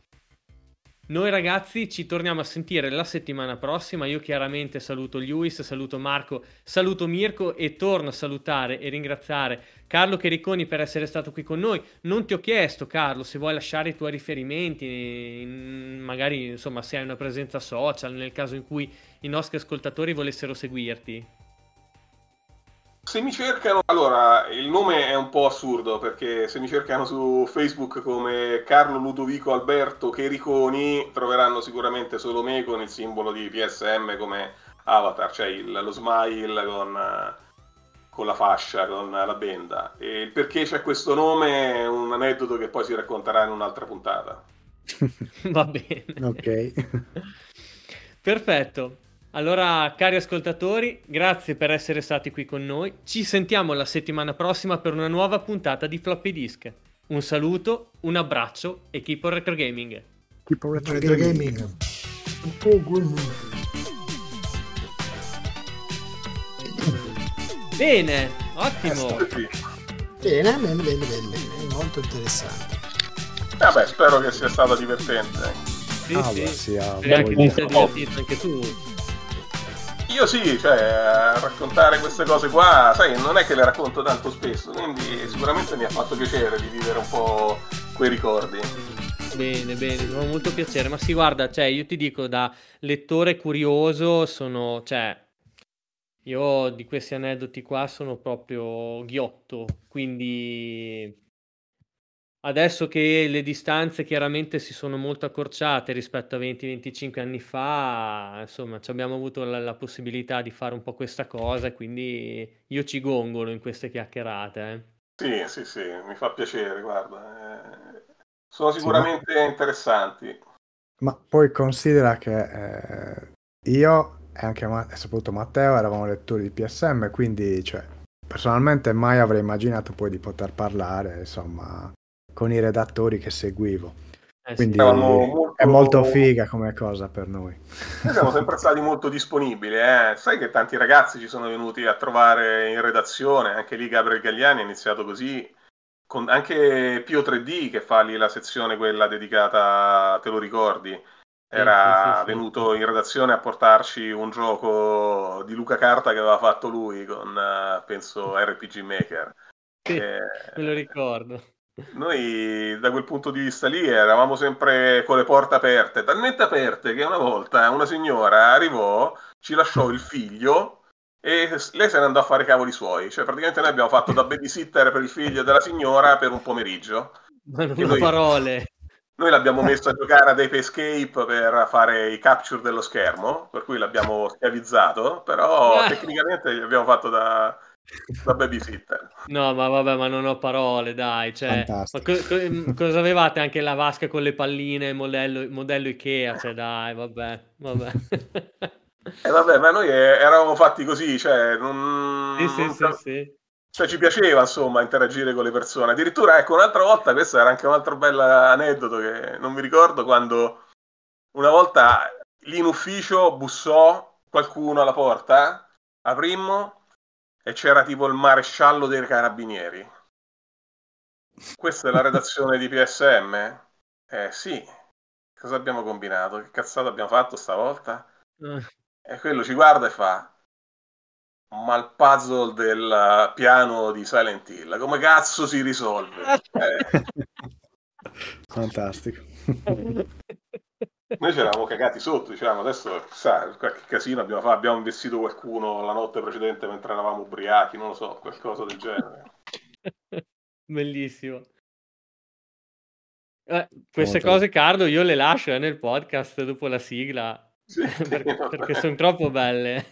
Noi ragazzi ci torniamo a sentire la settimana prossima. Io chiaramente saluto Lewis, saluto Marco, saluto Mirko e torno a salutare e ringraziare Carlo Chericoni per essere stato qui con noi. Non ti ho chiesto, Carlo, se vuoi lasciare i tuoi riferimenti, magari insomma se hai una presenza social nel caso in cui i nostri ascoltatori volessero seguirti. Se mi cercano, allora il nome è un po' assurdo perché se mi cercano su Facebook come Carlo Ludovico Alberto Chericoni troveranno sicuramente solo me con il simbolo di PSM come avatar, cioè il, lo smile con, con, la fascia, con la benda. E il perché c'è questo nome è un aneddoto che poi si racconterà in un'altra puntata. Va bene. Ok. Perfetto. Allora, cari ascoltatori, grazie per essere stati qui con noi. Ci sentiamo la settimana prossima per una nuova puntata di Floppy Disk. Un saluto, un abbraccio e keep on retro gaming. Keep on retro, retro gaming. gaming. Bene, ottimo. Bene, bene, bene, bene, bene, molto interessante. Vabbè, spero che sia stato divertente. Sì, Ah, sì. beh, sia Speriamo che ti sia molto. divertito anche tu. Io sì, cioè, raccontare queste cose qua, sai, non è che le racconto tanto spesso, quindi sicuramente mi ha fatto piacere di vivere un po' quei ricordi. Bene, bene, mi fa molto piacere. Ma sì, guarda, cioè, io ti dico, da lettore curioso, sono, cioè, io di questi aneddoti qua sono proprio ghiotto, quindi adesso che le distanze chiaramente si sono molto accorciate rispetto a 20-25 anni fa, insomma, ci abbiamo avuto la, la possibilità di fare un po' questa cosa, e quindi io ci gongolo in queste chiacchierate. eh. Sì, sì, sì, mi fa piacere, guarda. eh, sono sicuramente interessanti. Ma poi considera che eh, io e anche Ma- e soprattutto Matteo eravamo lettori di PSM, quindi cioè, personalmente mai avrei immaginato poi di poter parlare, insomma, con i redattori che seguivo. Eh sì. Quindi Eravamo molto- è molto figa come cosa per noi. Noi siamo sempre stati molto disponibili, eh. sai che tanti ragazzi ci sono venuti a trovare in redazione, anche lì Gabriel Gagliani è iniziato così, con anche Pio 3D che fa lì la sezione quella dedicata, te lo ricordi, era sì, sì, sì. venuto in redazione a portarci un gioco di Luca Carta che aveva fatto lui con, eh, penso, RPG Maker. Sì, Eh, me lo ricordo. Noi da quel punto di vista lì eravamo sempre con le porte aperte, talmente aperte che una volta una signora arrivò, ci lasciò il figlio e lei se ne andò a fare i cavoli suoi. Cioè, praticamente noi abbiamo fatto da babysitter per il figlio della signora per un pomeriggio. Ma non noi- parole. Noi l'abbiamo messo a giocare ad Ape Escape per fare i capture dello schermo, per cui l'abbiamo schiavizzato, però Ah. tecnicamente gli abbiamo fatto da, da babysitter. No, ma vabbè, ma non ho parole, dai. Cioè, co- co- cosa avevate anche la vasca con le palline, modello, modello Ikea? Cioè, dai, vabbè, vabbè. E vabbè, ma noi eh, eravamo fatti così, cioè, non... sì, sì, non sì, sì. Cioè, ci piaceva, insomma, interagire con le persone. Addirittura, ecco, un'altra volta, questo era anche un altro bel aneddoto che non mi ricordo, quando una volta lì in ufficio bussò qualcuno alla porta, aprimmo e c'era tipo il maresciallo dei carabinieri. Questa è la redazione di PSM? Eh sì. Cosa abbiamo combinato? Che cazzata abbiamo fatto stavolta? Eh, E quello ci guarda e fa: Ma il puzzle del eh, piano di Silent Hill, come cazzo si risolve? Eh, Fantastico. noi ci eravamo cagati sotto, dicevamo adesso sa, qualche casino abbiamo fatto, abbiamo investito qualcuno la notte precedente mentre eravamo ubriachi, non lo so, qualcosa del genere. Bellissimo. Eh, queste Molto cose, Carlo, io le lascio eh, nel podcast dopo la sigla Sì, per- vabbè. perché sono troppo belle.